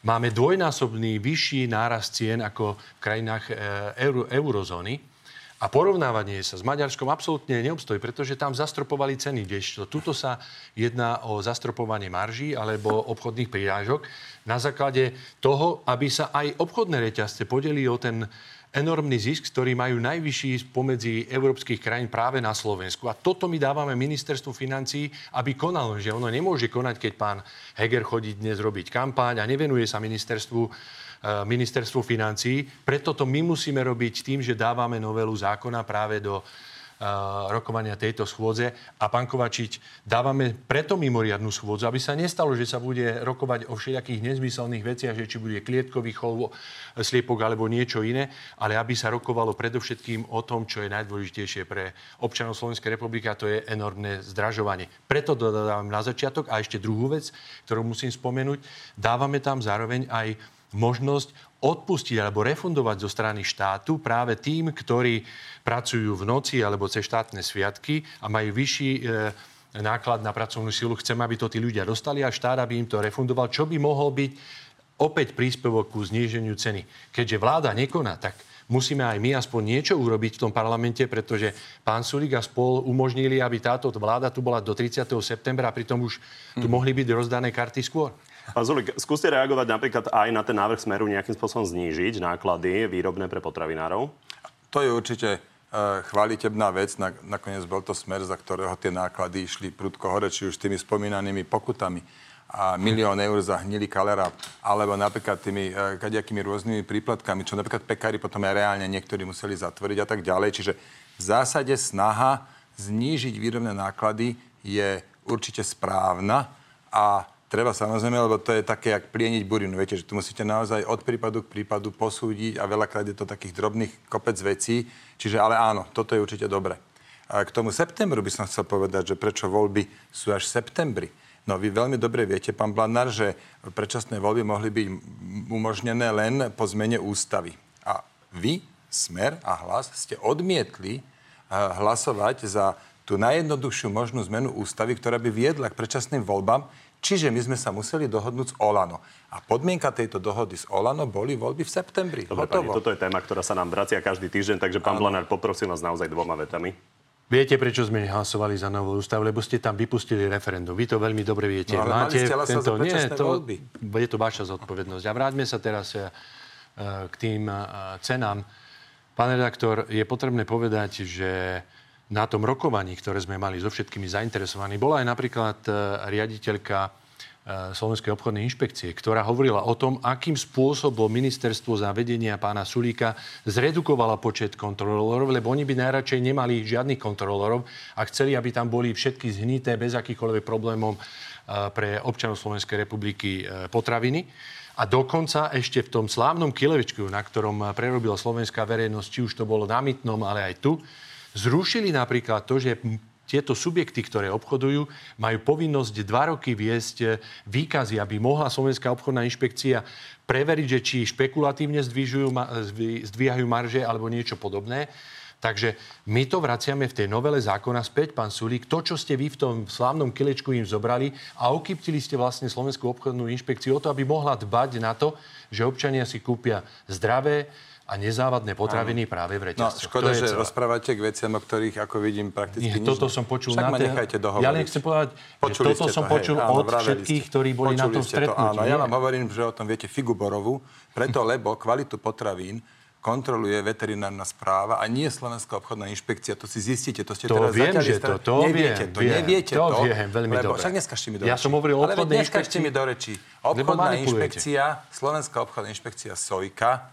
máme dvojnásobný vyšší nárast cien ako v krajinách eh, euro, eurozóny. A porovnávanie sa s Maďarskom absolútne neobstojí, pretože tam zastropovali ceny, kdežto tuto sa jedná o zastropovanie marží alebo obchodných prírážok na základe toho, aby sa aj obchodné reťazce podeli o ten enormný zisk, ktorý majú najvyšší spomedzi európskych krajín práve na Slovensku. A toto my dávame ministerstvu financí, aby konalo, že ono nemôže konať, keď pán Heger chodí dnes robiť kampáň a nevenuje sa ministerstvu ministerstvu financií. Preto to my musíme robiť tým, že dávame novelu zákona práve do eh, rokovania tejto schôdze. A pán Kovačič, dávame preto mimoriadnú schôdzu, aby sa nestalo, že sa bude rokovať o všetkých nezmyselných veciach, že či bude klietkový chov, sliepok alebo niečo iné, ale aby sa rokovalo predovšetkým o tom, čo je najdôležitejšie pre občanov Slovenskej republiky a to je enormné zdražovanie. Preto dodávam na začiatok a ešte druhú vec, ktorú musím spomenúť, dávame tam zároveň aj možnosť odpustiť alebo refundovať zo strany štátu práve tým, ktorí pracujú v noci alebo cez štátne sviatky a majú vyšší e, náklad na pracovnú silu. Chcem, aby to tí ľudia dostali a štát, aby im to refundoval, čo by mohol byť opäť príspevok ku zníženiu ceny. Keďže vláda nekoná, tak musíme aj my aspoň niečo urobiť v tom parlamente, pretože pán Sulík a spol umožnili, aby táto vláda tu bola do 30. septembra a pritom už tu mohli byť rozdané karty skôr. Pán Zulik, skúste reagovať napríklad aj na ten návrh Smeru nejakým spôsobom znížiť náklady výrobné pre potravinárov. To je určite uh, chválitebná vec. Na, nakoniec bol to smer, za ktorého tie náklady išli prudko hore, či už tými spomínanými pokutami a milión eur za hnilý kalerát, alebo napríklad tými uh, kadejakými rôznymi príplatkami, čo napríklad pekári potom aj reálne niektorí museli zatvoriť a tak ďalej. Čiže v zásade snaha znížiť výrobné náklady je určite správna a treba samozrejme, lebo to je také, jak plieniť burinu. Viete, že tu musíte naozaj od prípadu k prípadu posúdiť a veľakrát je to takých drobných kopec vecí. Čiže ale áno, toto je určite dobre. A k tomu septembru by som chcel povedať, že prečo voľby sú až v septembri. No vy veľmi dobre viete, pán Blanár, že predčasné voľby mohli byť umožnené len po zmene ústavy. A vy, Smer a Hlas, ste odmietli hlasovať za tú najjednoduchšiu možnú zmenu ústavy, ktorá by viedla k predčasným voľbám, Čiže my sme sa museli dohodnúť s Olano. A podmienka tejto dohody s Olano boli voľby v septembri. Dobre, Hotovo. pani, toto je téma, ktorá sa nám vracia každý týždeň, takže pán Blanár, poprosím vás naozaj dvoma vetami. Viete, prečo sme hlasovali za novú ústavu? Lebo ste tam vypustili referendum. Vy to veľmi dobre viete. No, ale mali ste hlasovať za Nie, to, voľby. je to vaša zodpovednosť. A vráťme sa teraz eh, k tým eh, cenám. Pán redaktor, je potrebné povedať, že na tom rokovaní, ktoré sme mali so všetkými zainteresovanými, bola aj napríklad eh, riaditeľka Slovenskej obchodnej inšpekcie, ktorá hovorila o tom, akým spôsobom ministerstvo za vedenia pána Sulíka zredukovala počet kontrolorov, lebo oni by najradšej nemali žiadnych kontrolorov a chceli, aby tam boli všetky zhnité bez akýchkoľvek problémov pre občanov Slovenskej republiky potraviny. A dokonca ešte v tom slávnom kilevečku, na ktorom prerobila slovenská verejnosť, či už to bolo na Mytnom, ale aj tu, zrušili napríklad to, že tieto subjekty, ktoré obchodujú, majú povinnosť dva roky viesť výkazy, aby mohla Slovenská obchodná inšpekcia preveriť, že či špekulatívne zdvíhajú, zdvíhajú marže alebo niečo podobné. Takže my to vraciame v tej novele zákona späť, pán Sulík. To, čo ste vy v tom slávnom kilečku im zobrali a okyptili ste vlastne Slovenskú obchodnú inšpekciu o to, aby mohla dbať na to, že občania si kúpia zdravé, a nezávadné potraviny Áno. práve v No, reťazcoch. škoda, že celé. rozprávate k veciam, o ktorých, ako vidím, prakticky Nie, nič. toto som počul Však na té- nechajte dohovoriť. Ja len chcem povedať, že Počuli toto ste som to, počul hej, áno, od vraveli všetkých, ste. ktorí boli na Počuli tom ste to, stretnutí. Áno, ja vám hovorím, že o tom viete figu borovú, preto, lebo kvalitu potravín kontroluje veterinárna správa a nie Slovenská obchodná inšpekcia. To si zistíte, to ste To teraz viem, že to- to neviete viem, to, viem. neviete To to. viem veľmi lebo, dobre. Však neskažte mi do Ja rečí. som hovoril o obchodnej inšpekcii. mi do rečí. Obchodná inšpekcia, Slovenská obchodná inšpekcia Sojka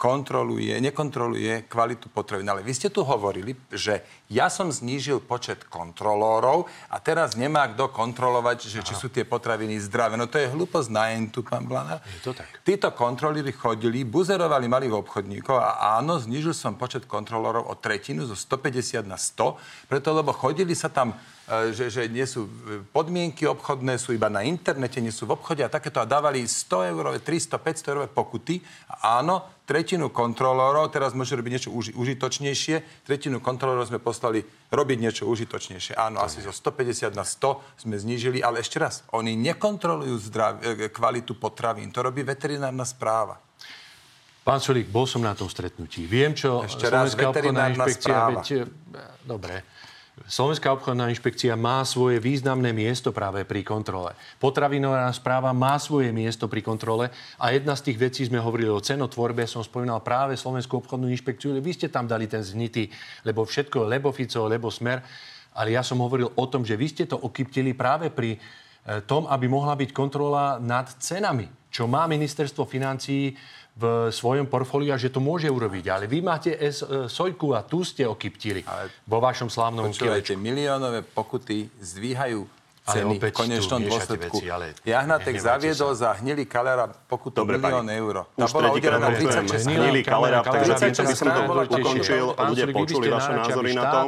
kontroluje, nekontroluje kvalitu potravín. Ale vy ste tu hovorili, že ja som znížil počet kontrolórov a teraz nemá kto kontrolovať, že či sú tie potraviny zdravé. No to je hlúposť na entu, pán Blana. Je to tak. Títo kontrolíri chodili, buzerovali malých obchodníkov a áno, znížil som počet kontrolórov o tretinu zo 150 na 100, preto lebo chodili sa tam E, že, že nie sú e, podmienky obchodné, sú iba na internete, nie sú v obchode a takéto a dávali 100 eur, 300, 500 eur pokuty. A áno, tretinu kontrolórov, teraz môže robiť niečo uži, užitočnejšie, tretinu kontrolórov sme poslali robiť niečo užitočnejšie. Áno, asi zo 150 na 100 sme znížili, ale ešte raz, oni nekontrolujú zdrav, e, kvalitu potravín, to robí veterinárna správa. Pán Solík, bol som na tom stretnutí. Viem, čo Ešte raz, Slovenská obchodná inšpekcia... Veď, dobre. Slovenská obchodná inšpekcia má svoje významné miesto práve pri kontrole. Potravinová správa má svoje miesto pri kontrole a jedna z tých vecí sme hovorili o cenotvorbe, som spomínal práve Slovenskú obchodnú inšpekciu, vy ste tam dali ten znity, lebo všetko, lebo Fico, lebo Smer, ale ja som hovoril o tom, že vy ste to okyptili práve pri eh, tom, aby mohla byť kontrola nad cenami, čo má ministerstvo financií v svojom portfóliu že to môže urobiť. Ale vy máte S, e, Sojku a tu ste okyptili ale vo vašom slávnom kilečku. miliónové pokuty zdvíhajú ceny v konečnom dôsledku. Veci, ale Jahnatek zaviedol sa. za hnilý kalera pokutu Dobre, milión eur. Tá bola udelená 36 hnilý kalera, takže by som to ukončil. Ľudia počuli vaše názory na to.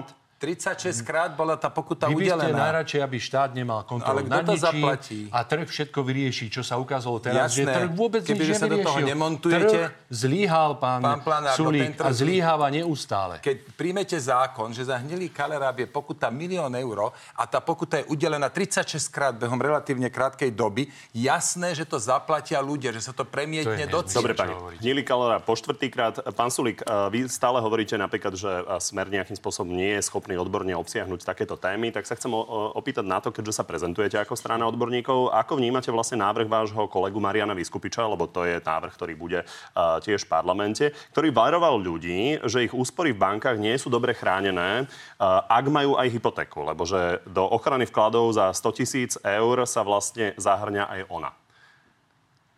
36 krát bola tá pokuta Vy udelená. Vy ste najradšej, aby štát nemal kontrolu Ale kto to zaplatí? A trh všetko vyrieši, čo sa ukázalo teraz, Jasné. že trh vôbec Keby nič sa do toho nemontujete... Trh zlíhal pán, pán Planár, Sulík a zlíháva neustále. Keď príjmete zákon, že za hnilý kaleráb je pokuta milión eur a tá pokuta je udelená 36 krát behom relatívne krátkej doby, jasné, že to zaplatia ľudia, že sa to premietne to do cien. Dobre, pani. Hnilý kalera po štvrtýkrát. Pán Sulík, vy stále hovoríte napríklad, že Smer nejakým spôsobom nie je schopný odborne obsiahnuť obsiahnuť takéto témy, tak sa chcem opýtať na to, keďže sa prezentujete ako strana odborníkov, ako vnímate vlastne návrh vášho kolegu Mariana Vyskupiča, lebo to je návrh, ktorý bude uh, tiež v parlamente, ktorý varoval ľudí, že ich úspory v bankách nie sú dobre chránené, uh, ak majú aj hypotéku, lebo že do ochrany vkladov za 100 tisíc eur sa vlastne zahrňa aj ona.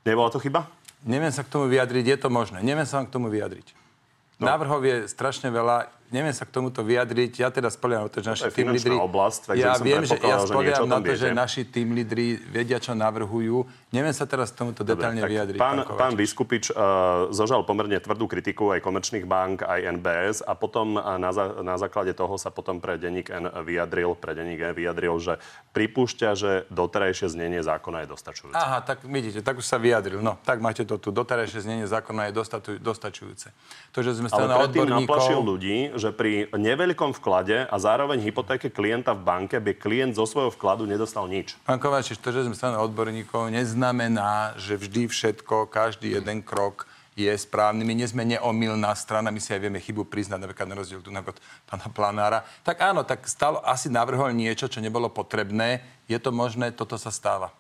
Nebola to chyba? Neviem sa k tomu vyjadriť, je to možné. Neviem sa vám k tomu vyjadriť. No. Návrhov je strašne veľa neviem sa k tomuto vyjadriť. Ja teda spoliam na to, že naši tým lídri... Oblast, ja viem, že ja spoliam na to, viete. že naši tým lídri vedia, čo navrhujú. Neviem sa teraz k tomuto detálne vyjadriť. Pán, pán, pán Biskupič uh, zožal pomerne tvrdú kritiku aj komerčných bank, aj NBS a potom uh, na, za, na základe toho sa potom pre denník N vyjadril, pre denník N vyjadril, že pripúšťa, že doterajšie znenie zákona je dostačujúce. Aha, tak vidíte, tak už sa vyjadril. No, tak máte to tu. Doterajšie znenie zákona je dostačujúce. To, že sme Ale predtým odborníkov... ľudí, že pri neveľkom vklade a zároveň hypotéke klienta v banke by klient zo svojho vkladu nedostal nič. Pán Kováčiš, to, že sme strana odborníkov, neznamená, že vždy všetko, každý jeden krok je správny. My nie sme neomilná strana, my si aj vieme chybu priznať, napríklad na rozdiel tu na pána Planára. Tak áno, tak stalo, asi navrhol niečo, čo nebolo potrebné. Je to možné, toto sa stáva.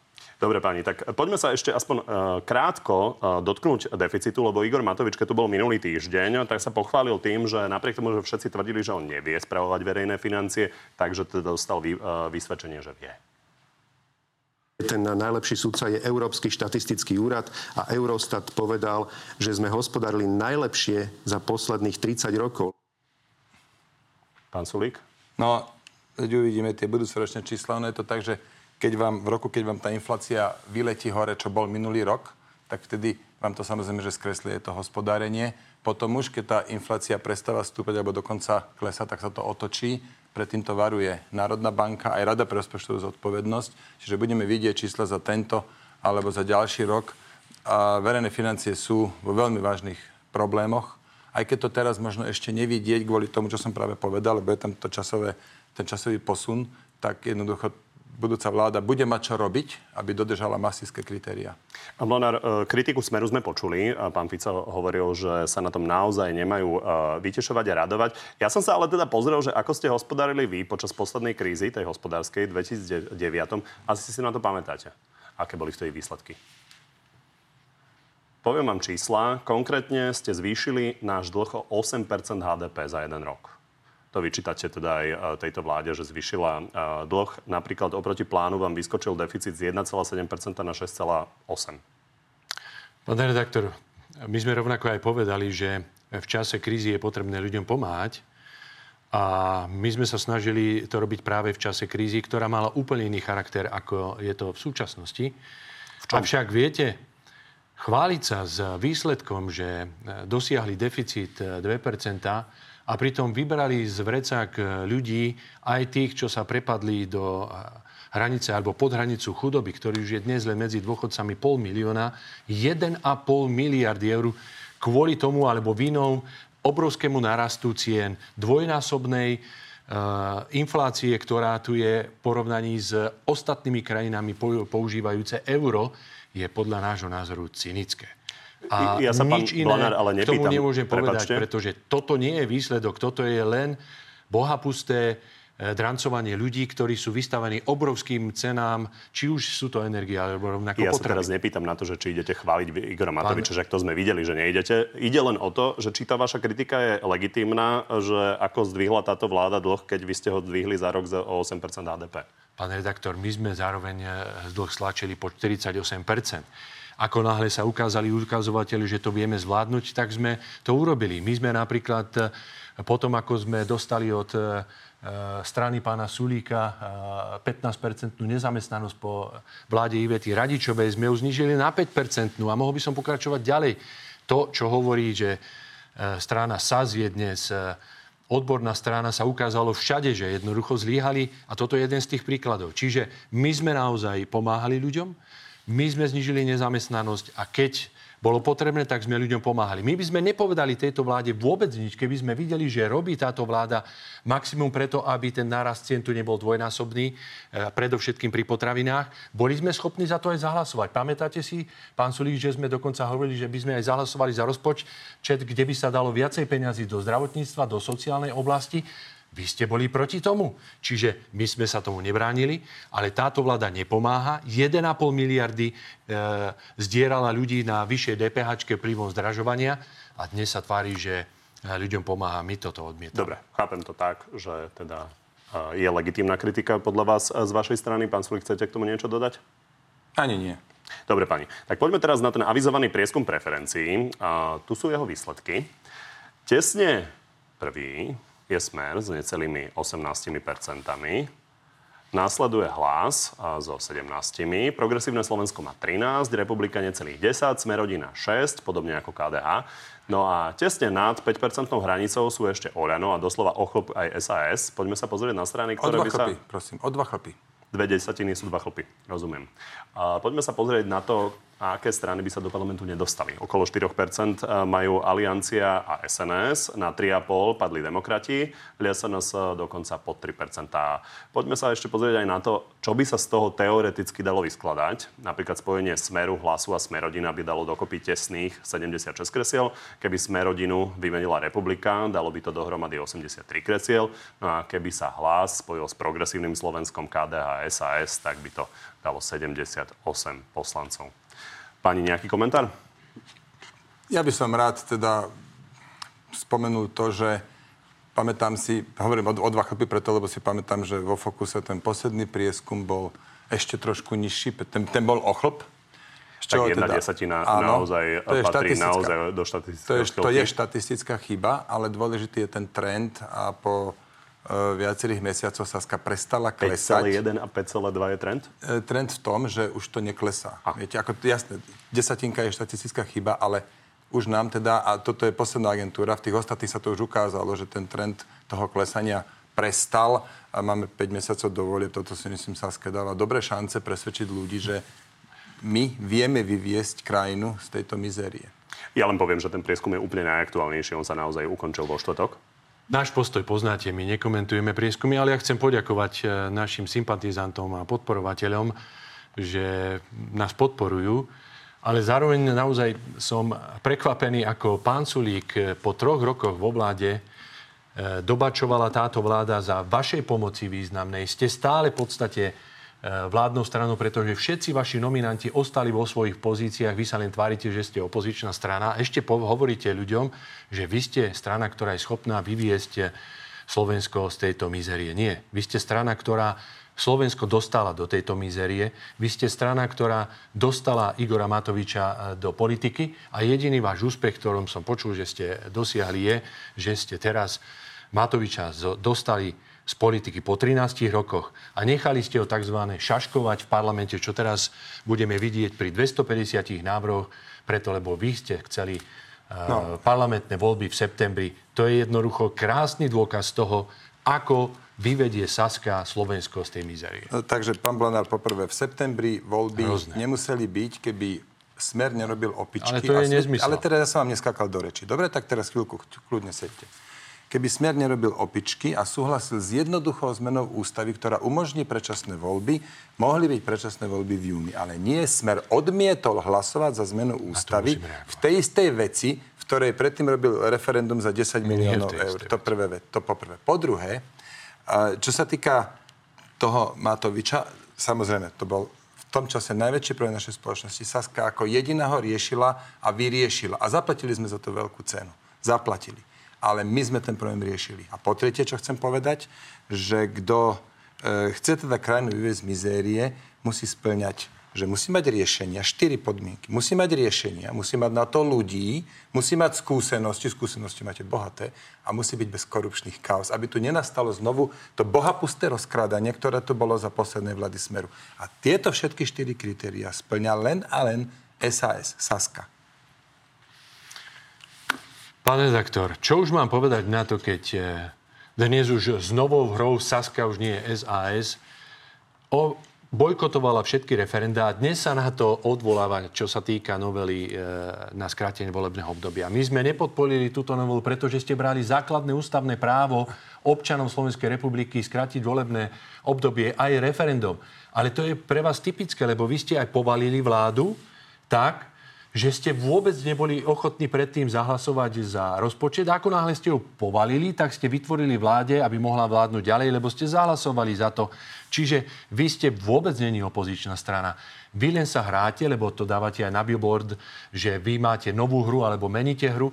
Dobre, pani, tak poďme sa ešte aspoň uh, krátko uh, dotknúť deficitu, lebo Igor Matovič, keď tu bol minulý týždeň, tak sa pochválil tým, že napriek tomu, že všetci tvrdili, že on nevie spravovať verejné financie, takže teda dostal vy, uh, vysvedčenie, že vie. Ten najlepší sudca je Európsky štatistický úrad a Eurostat povedal, že sme hospodárili najlepšie za posledných 30 rokov. Pán Sulík? No, keď uvidíme tie budúcoročné čísla, ono je to tak, že keď vám, v roku, keď vám tá inflácia vyletí hore, čo bol minulý rok, tak vtedy vám to samozrejme, že skreslí to hospodárenie. Potom už, keď tá inflácia prestáva stúpať alebo dokonca klesa, tak sa to otočí. Predtým to varuje Národná banka aj Rada pre rozpočtovú zodpovednosť. Čiže budeme vidieť čísla za tento alebo za ďalší rok. A verejné financie sú vo veľmi vážnych problémoch. Aj keď to teraz možno ešte nevidieť kvôli tomu, čo som práve povedal, lebo je tam to časové, ten časový posun, tak jednoducho budúca vláda bude mať čo robiť, aby dodržala masívske kritéria. Mlonár, e, kritiku Smeru sme počuli. Pán Fico hovoril, že sa na tom naozaj nemajú e, vytešovať a radovať. Ja som sa ale teda pozrel, že ako ste hospodárili vy počas poslednej krízy, tej hospodárskej, 2009. Asi si na to pamätáte. Aké boli vtedy výsledky? Poviem vám čísla. Konkrétne ste zvýšili náš dlh o 8% HDP za jeden rok to vyčítate teda aj e, tejto vláde, že zvyšila e, dlh. Napríklad oproti plánu vám vyskočil deficit z 1,7% na 6,8%. Pán redaktor, my sme rovnako aj povedali, že v čase krízy je potrebné ľuďom pomáhať. A my sme sa snažili to robiť práve v čase krízy, ktorá mala úplne iný charakter, ako je to v súčasnosti. Avšak viete, chváliť sa s výsledkom, že dosiahli deficit 2% a pritom vybrali z vrecák ľudí, aj tých, čo sa prepadli do hranice alebo pod hranicu chudoby, ktorý už je dnes len medzi dôchodcami pol milióna, 1,5 miliardy eur kvôli tomu alebo vinou obrovskému narastu cien, dvojnásobnej uh, inflácie, ktorá tu je v porovnaní s ostatnými krajinami používajúce euro, je podľa nášho názoru cynické. A ja sa nič iné Blanár, ale nepýtam, k tomu nemôžem povedať, prepačte. pretože toto nie je výsledok, toto je len bohapusté E, drancovanie ľudí, ktorí sú vystavení obrovským cenám, či už sú to energie alebo rovnako Ja potreby. sa teraz nepýtam na to, že či idete chváliť Igora Matoviča, Pán... že to sme videli, že neidete. Ide len o to, že či tá vaša kritika je legitímna, že ako zdvihla táto vláda dlh, keď vy ste ho zdvihli za rok o 8% HDP. Pán redaktor, my sme zároveň e, dlh stlačili po 48%. Ako náhle sa ukázali ukazovateľi, že to vieme zvládnuť, tak sme to urobili. My sme napríklad e, potom, ako sme dostali od Eh, strany pána Sulíka 15-percentnú eh, nezamestnanosť po vláde Ivety Radičovej sme ju znižili na 5-percentnú a mohol by som pokračovať ďalej. To, čo hovorí, že strana SAS je dnes odborná strana sa ukázalo všade, že jednoducho zlíhali a toto je jeden z tých príkladov. Čiže my sme naozaj pomáhali ľuďom, my sme znižili nezamestnanosť a keď bolo potrebné, tak sme ľuďom pomáhali. My by sme nepovedali tejto vláde vôbec nič, keby sme videli, že robí táto vláda maximum preto, aby ten nárast cien tu nebol dvojnásobný, e, predovšetkým pri potravinách. Boli sme schopní za to aj zahlasovať. Pamätáte si, pán Sulík, že sme dokonca hovorili, že by sme aj zahlasovali za rozpočet, kde by sa dalo viacej peňazí do zdravotníctva, do sociálnej oblasti. Vy ste boli proti tomu. Čiže my sme sa tomu nebránili, ale táto vláda nepomáha. 1,5 miliardy e, zdierala ľudí na vyššej DPH vplyvom zdražovania a dnes sa tvári, že e, ľuďom pomáha. My toto odmietame. Dobre, chápem to tak, že teda e, je legitímna kritika podľa vás e, z vašej strany. Pán Sulik, chcete k tomu niečo dodať? Ani nie. Dobre, pani. Tak poďme teraz na ten avizovaný prieskum preferencií. A tu sú jeho výsledky. Tesne prvý je smer s necelými 18 percentami. Následuje hlas so 17. Progresívne Slovensko má 13, Republika necelých 10, Smerodina 6, podobne ako KDH. No a tesne nad 5-percentnou hranicou sú ešte Oľano a doslova ochlop aj SAS. Poďme sa pozrieť na strany, ktoré o dva by chlpy, sa... prosím, o dva chlpy. Dve desatiny sú dva chlpy, rozumiem. A poďme sa pozrieť na to, a aké strany by sa do parlamentu nedostali. Okolo 4% e, majú Aliancia a SNS, na 3,5% padli demokrati, LSNS dokonca pod 3%. Poďme sa ešte pozrieť aj na to, čo by sa z toho teoreticky dalo vyskladať. Napríklad spojenie Smeru, Hlasu a Smerodina by dalo dokopy tesných 76 kresiel. Keby Smerodinu vymenila Republika, dalo by to dohromady 83 kresiel. No a keby sa Hlas spojil s progresívnym Slovenskom KDH a SAS, tak by to dalo 78 poslancov. Pani, nejaký komentár? Ja by som rád teda spomenul to, že pamätám si, hovorím o, o dva chlpy preto, lebo si pamätám, že vo Fokuse ten posledný prieskum bol ešte trošku nižší, ten, ten bol o chlp. Z tak jedna teda? desatina áno, naozaj to je patrí naozaj do štatistického to je, to je štatistická chyba, ale dôležitý je ten trend a po viacerých mesiacoch Saska prestala klesať. 5,1 a 5,2 je trend? Uh, trend v tom, že už to neklesá. A. Viete, ako jasné, desatinka je štatistická chyba, ale už nám teda, a toto je posledná agentúra, v tých ostatných sa to už ukázalo, že ten trend toho klesania prestal a máme 5 mesiacov do volie. Toto si myslím, Saska dáva dobré šance presvedčiť ľudí, že my vieme vyviesť krajinu z tejto mizérie. Ja len poviem, že ten prieskum je úplne najaktuálnejší. On sa naozaj ukončil vo štvrtok. Náš postoj poznáte, my nekomentujeme prieskumy, ale ja chcem poďakovať e, našim sympatizantom a podporovateľom, že nás podporujú. Ale zároveň naozaj som prekvapený, ako pán Sulík e, po troch rokoch vo vláde e, dobačovala táto vláda za vašej pomoci významnej. Ste stále v podstate vládnou stranou, pretože všetci vaši nominanti ostali vo svojich pozíciách, vy sa len tvárite, že ste opozičná strana. Ešte hovoríte ľuďom, že vy ste strana, ktorá je schopná vyviesť Slovensko z tejto mizerie. Nie. Vy ste strana, ktorá Slovensko dostala do tejto mizérie. Vy ste strana, ktorá dostala Igora Matoviča e, do politiky a jediný váš úspech, ktorom som počul, že ste dosiahli, je, že ste teraz Matoviča dostali z politiky po 13 rokoch a nechali ste ho tzv. šaškovať v parlamente, čo teraz budeme vidieť pri 250 návrhoch, preto lebo vy ste chceli uh, no. parlamentné voľby v septembri. To je jednoducho krásny dôkaz toho, ako vyvedie Saska Slovensko z tej mizerie. No, takže, pán Blanár, poprvé, v septembri voľby Hrozné. nemuseli byť, keby Smer nerobil opičky. Ale to je nezmysel. Ale teraz ja som vám neskakal do reči. Dobre, tak teraz chvíľku, kľudne sedte. Keby Smer nerobil opičky a súhlasil s jednoduchou zmenou ústavy, ktorá umožní predčasné voľby, mohli byť predčasné voľby v júni. Ale nie, Smer odmietol hlasovať za zmenu ústavy v tej istej veci, v ktorej predtým robil referendum za 10 miliónov eur. To, prvé, to poprvé. Po druhé, čo sa týka toho Matoviča, samozrejme, to bol v tom čase najväčší problém našej spoločnosti. Saska ako jediná ho riešila a vyriešila. A zaplatili sme za to veľkú cenu. Zaplatili. Ale my sme ten problém riešili. A po tretie, čo chcem povedať, že kto e, chce teda krajinu vyviezť z mizérie, musí splňať že musí mať riešenia, štyri podmienky. Musí mať riešenia, musí mať na to ľudí, musí mať skúsenosti, skúsenosti máte bohaté a musí byť bez korupčných kaos, aby tu nenastalo znovu to bohapusté rozkrádanie, ktoré tu bolo za posledné vlády Smeru. A tieto všetky štyri kritéria splňa len a len SAS, Saska. Pán redaktor, čo už mám povedať na to, keď eh, dnes už s novou hrou Saska už nie je SAS, o bojkotovala všetky referenda a dnes sa na to odvoláva, čo sa týka novely e, na skrátenie volebného obdobia. My sme nepodporili túto novelu, pretože ste brali základné ústavné právo občanom Slovenskej republiky skrátiť volebné obdobie aj referendum. Ale to je pre vás typické, lebo vy ste aj povalili vládu tak, že ste vôbec neboli ochotní predtým zahlasovať za rozpočet. Ako náhle ste ho povalili, tak ste vytvorili vláde, aby mohla vládnuť ďalej, lebo ste zahlasovali za to. Čiže vy ste vôbec není opozičná strana. Vy len sa hráte, lebo to dávate aj na billboard, že vy máte novú hru alebo meníte hru.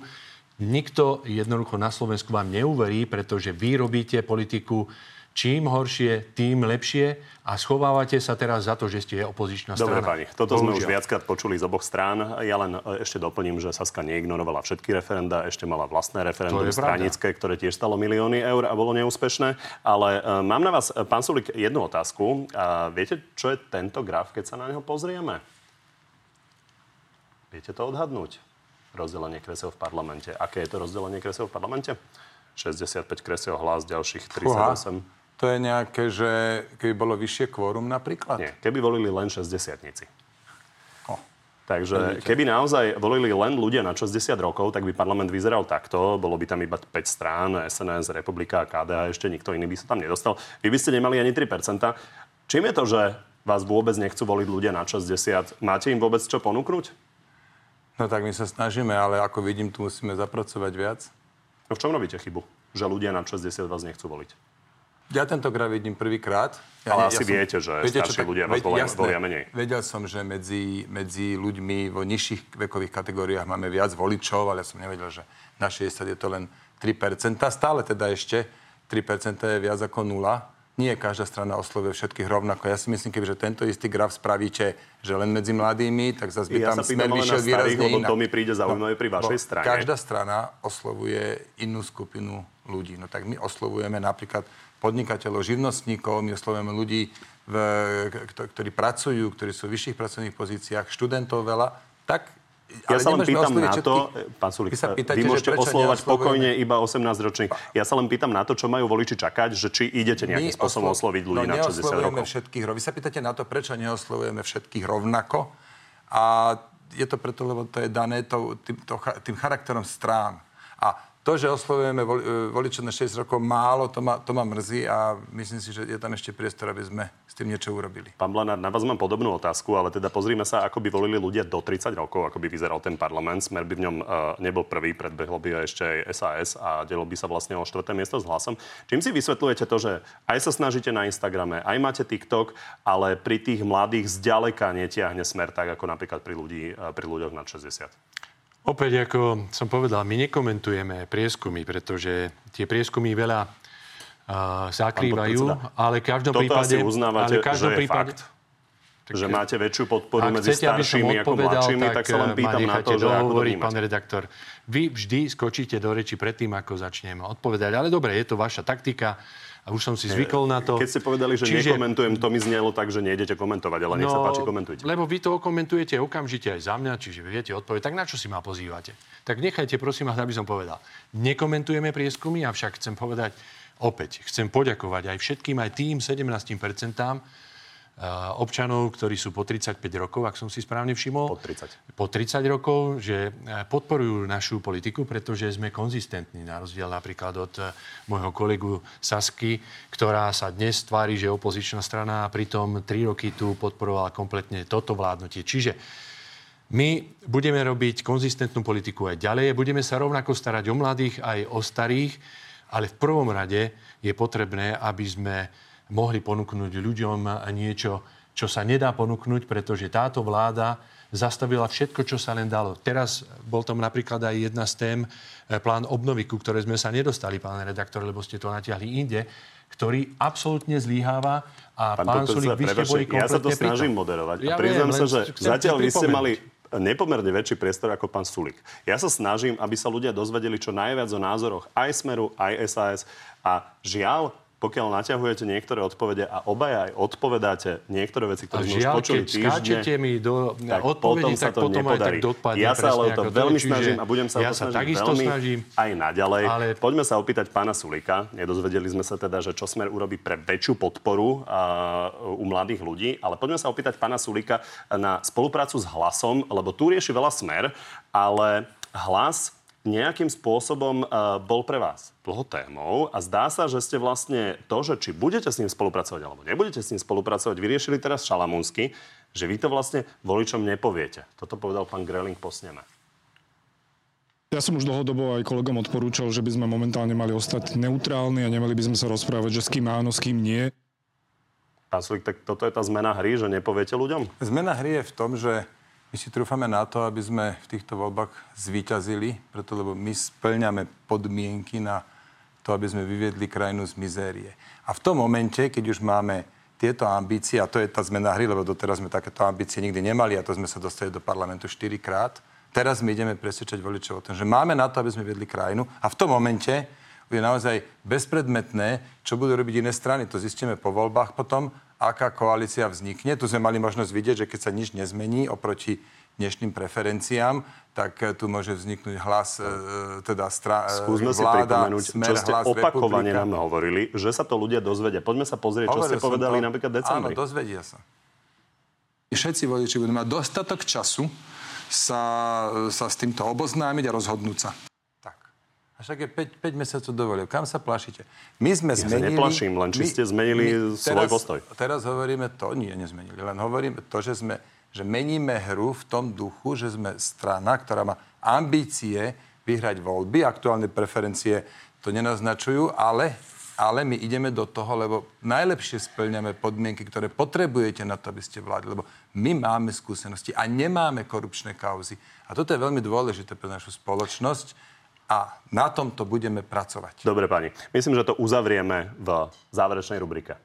Nikto jednoducho na Slovensku vám neuverí, pretože vy robíte politiku čím horšie, tým lepšie a schovávate sa teraz za to, že ste opozičná strana. Dobre, pani, toto Bohužiaľ. sme už viackrát počuli z oboch strán. Ja len e, ešte doplním, že Saska neignorovala všetky referenda, ešte mala vlastné referendum stranické, ktoré tiež stalo milióny eur a bolo neúspešné. Ale uh, mám na vás, e, pán Sulik, jednu otázku. Uh, viete, čo je tento graf, keď sa na neho pozrieme? Viete to odhadnúť? Rozdelenie kresiel v parlamente. Aké je to rozdelenie kresiel v parlamente? 65 kresiel hlas, ďalších 38. Uha. To je nejaké, že keby bolo vyššie kvórum napríklad? Nie, keby volili len 60 oh. Takže keby naozaj volili len ľudia na 60 rokov, tak by parlament vyzeral takto. Bolo by tam iba 5 strán, SNS, Republika a KDA, ešte nikto iný by sa tam nedostal. Vy by ste nemali ani 3%. Čím je to, že vás vôbec nechcú voliť ľudia na 60? Máte im vôbec čo ponúknuť? No tak my sa snažíme, ale ako vidím, tu musíme zapracovať viac. No v čom robíte chybu? Že ľudia na 60 vás nechcú voliť? Ja tento graf vidím prvýkrát. Ja, Ale ja asi som, viete, že viete, starší čo, ľudia vás volia, volia menej. Vedel som, že medzi, medzi ľuďmi vo nižších vekových kategóriách máme viac voličov, ale ja som nevedel, že na 60 je to len 3%. Stále teda ešte 3% je viac ako nula. Nie každá strana oslovuje všetkých rovnako. Ja si myslím, keby, že tento istý graf spravíte, že len medzi mladými, tak zase by ja tam smer vyšiel výrazne lebo to mi príde zaujímavé pri vašej strane. Každá strana oslovuje inú skupinu ľudí. No tak my oslovujeme napríklad podnikateľov, živnostníkov, my oslovujeme ľudí, v, ktorí pracujú, ktorí sú v vyšších pracovných pozíciách, študentov veľa, tak ja sa len pýtam na to, pán Sulik, vy, pýtate, vy môžete oslovovať pokojne iba 18 ročných. Ja sa len pýtam na to, čo majú voliči čakať, že či idete nejakým spôsobom oslo... osloviť ľudí no, na 60 rokov. všetkých, vy sa pýtate na to, prečo neoslovujeme všetkých rovnako. A je to preto, lebo to je dané to, tým, to, tým charakterom strán. A to, že oslovujeme e, voličov na 6 rokov málo, to ma, to ma mrzí a myslím si, že je tam ešte priestor, aby sme s tým niečo urobili. Pán Blanár, na vás mám podobnú otázku, ale teda pozrime sa, ako by volili ľudia do 30 rokov, ako by vyzeral ten parlament. Smer by v ňom uh, nebol prvý, predbehlo by ešte aj SAS a delo by sa vlastne o štvrté miesto s hlasom. Čím si vysvetľujete to, že aj sa snažíte na Instagrame, aj máte TikTok, ale pri tých mladých zďaleka netiahne smer tak, ako napríklad pri, ľudí, uh, pri ľuďoch nad 60? Opäť, ako som povedal, my nekomentujeme prieskumy, pretože tie prieskumy veľa uh, zakrývajú, ale v každom Toto prípade... Asi uznávate, ale každom že je prípade, fakt. Tak, že máte väčšiu podporu medzi chcete, staršími ako mladšími, tak, tak sa len pýtam na to, že ako to pán redaktor. Vy vždy skočíte do reči predtým, ako začnem odpovedať. Ale dobre, je to vaša taktika a už som si zvykol na to. Keď ste povedali, že Čiže... nekomentujem, to mi znelo tak, že nejdete komentovať, ale nech no, sa páči, komentujte. Lebo vy to komentujete okamžite aj za mňa, čiže viete odpovedať, tak na čo si ma pozývate? Tak nechajte, prosím vás, aby som povedal. Nekomentujeme prieskumy, avšak chcem povedať opäť, chcem poďakovať aj všetkým, aj tým 17%, občanov, ktorí sú po 35 rokov, ak som si správne všimol. Po 30. Po 30 rokov, že podporujú našu politiku, pretože sme konzistentní, na rozdiel napríklad od e, môjho kolegu Sasky, ktorá sa dnes tvári, že je opozičná strana a pritom 3 roky tu podporovala kompletne toto vládnutie. Čiže my budeme robiť konzistentnú politiku aj ďalej, budeme sa rovnako starať o mladých aj o starých, ale v prvom rade je potrebné, aby sme mohli ponúknuť ľuďom niečo, čo sa nedá ponúknuť, pretože táto vláda zastavila všetko, čo sa len dalo. Teraz bol tam napríklad aj jedna z tém, e, plán obnovy, ku ktoré sme sa nedostali, pán redaktor, lebo ste to natiahli inde, ktorý absolútne zlíháva a pán, pán Sulik, vy ste boli Ja sa to snažím moderovať ja a priznám sa, že zatiaľ vy ste mali nepomerne väčší priestor ako pán Sulik. Ja sa snažím, aby sa ľudia dozvedeli čo najviac o názoroch aj Smeru, aj SAS a žiaľ, pokiaľ naťahujete niektoré odpovede a obaja aj odpovedáte niektoré veci, ktoré sme už počuli týždne, mi do tak odpovedi, potom sa to potom nepodarí. Tak ja sa ale o to veľmi to, snažím a budem sa ja o to snažiť veľmi snažím, aj naďalej. Ale... Poďme sa opýtať pána Sulika. Nedozvedeli sme sa teda, že čo Smer urobí pre väčšiu podporu uh, u mladých ľudí, ale poďme sa opýtať pána Sulika na spoluprácu s Hlasom, lebo tu rieši veľa Smer, ale Hlas nejakým spôsobom uh, bol pre vás dlho témou a zdá sa, že ste vlastne to, že či budete s ním spolupracovať alebo nebudete s ním spolupracovať, vyriešili teraz Šalamúnsky, že vy to vlastne voličom nepoviete. Toto povedal pán Greling po sneme. Ja som už dlhodobo aj kolegom odporúčal, že by sme momentálne mali ostať neutrálni a nemali by sme sa rozprávať, že s kým áno, s kým nie. Pán Sulik, tak toto je tá zmena hry, že nepoviete ľuďom? Zmena hry je v tom, že my si trúfame na to, aby sme v týchto voľbách zvíťazili, preto lebo my splňame podmienky na to, aby sme vyviedli krajinu z mizérie. A v tom momente, keď už máme tieto ambície, a to je tá zmena hry, lebo doteraz sme takéto ambície nikdy nemali a to sme sa dostali do parlamentu štyrikrát, teraz my ideme presvedčať voličov o tom, že máme na to, aby sme viedli krajinu a v tom momente je naozaj bezpredmetné, čo budú robiť iné strany. To zistíme po voľbách potom aká koalícia vznikne. Tu sme mali možnosť vidieť, že keď sa nič nezmení oproti dnešným preferenciám, tak eh, tu môže vzniknúť hlas, eh, teda stra, eh, Skúsme vláda, si smer, čo ste opakovane republika. nám hovorili, že sa to ľudia dozvedia. Poďme sa pozrieť, čo ste povedali to, napríklad decembri. Áno, dozvedia sa. Všetci voliči budú mať dostatok času sa, sa s týmto oboznámiť a rozhodnúť sa. A však je 5, 5 mesiacov dovolil. Kam sa plašíte? My sme ja zmenili... Ja neplaším, len či my, ste zmenili my, svoj teraz, postoj. Teraz hovoríme to, nie, nezmenili. Len hovoríme to, že, sme, že meníme hru v tom duchu, že sme strana, ktorá má ambície vyhrať voľby. Aktuálne preferencie to nenaznačujú, ale, ale my ideme do toho, lebo najlepšie splňame podmienky, ktoré potrebujete na to, aby ste vládli. Lebo my máme skúsenosti a nemáme korupčné kauzy. A toto je veľmi dôležité pre našu spoločnosť a na tomto budeme pracovať. Dobre, pani. Myslím, že to uzavrieme v záverečnej rubrike.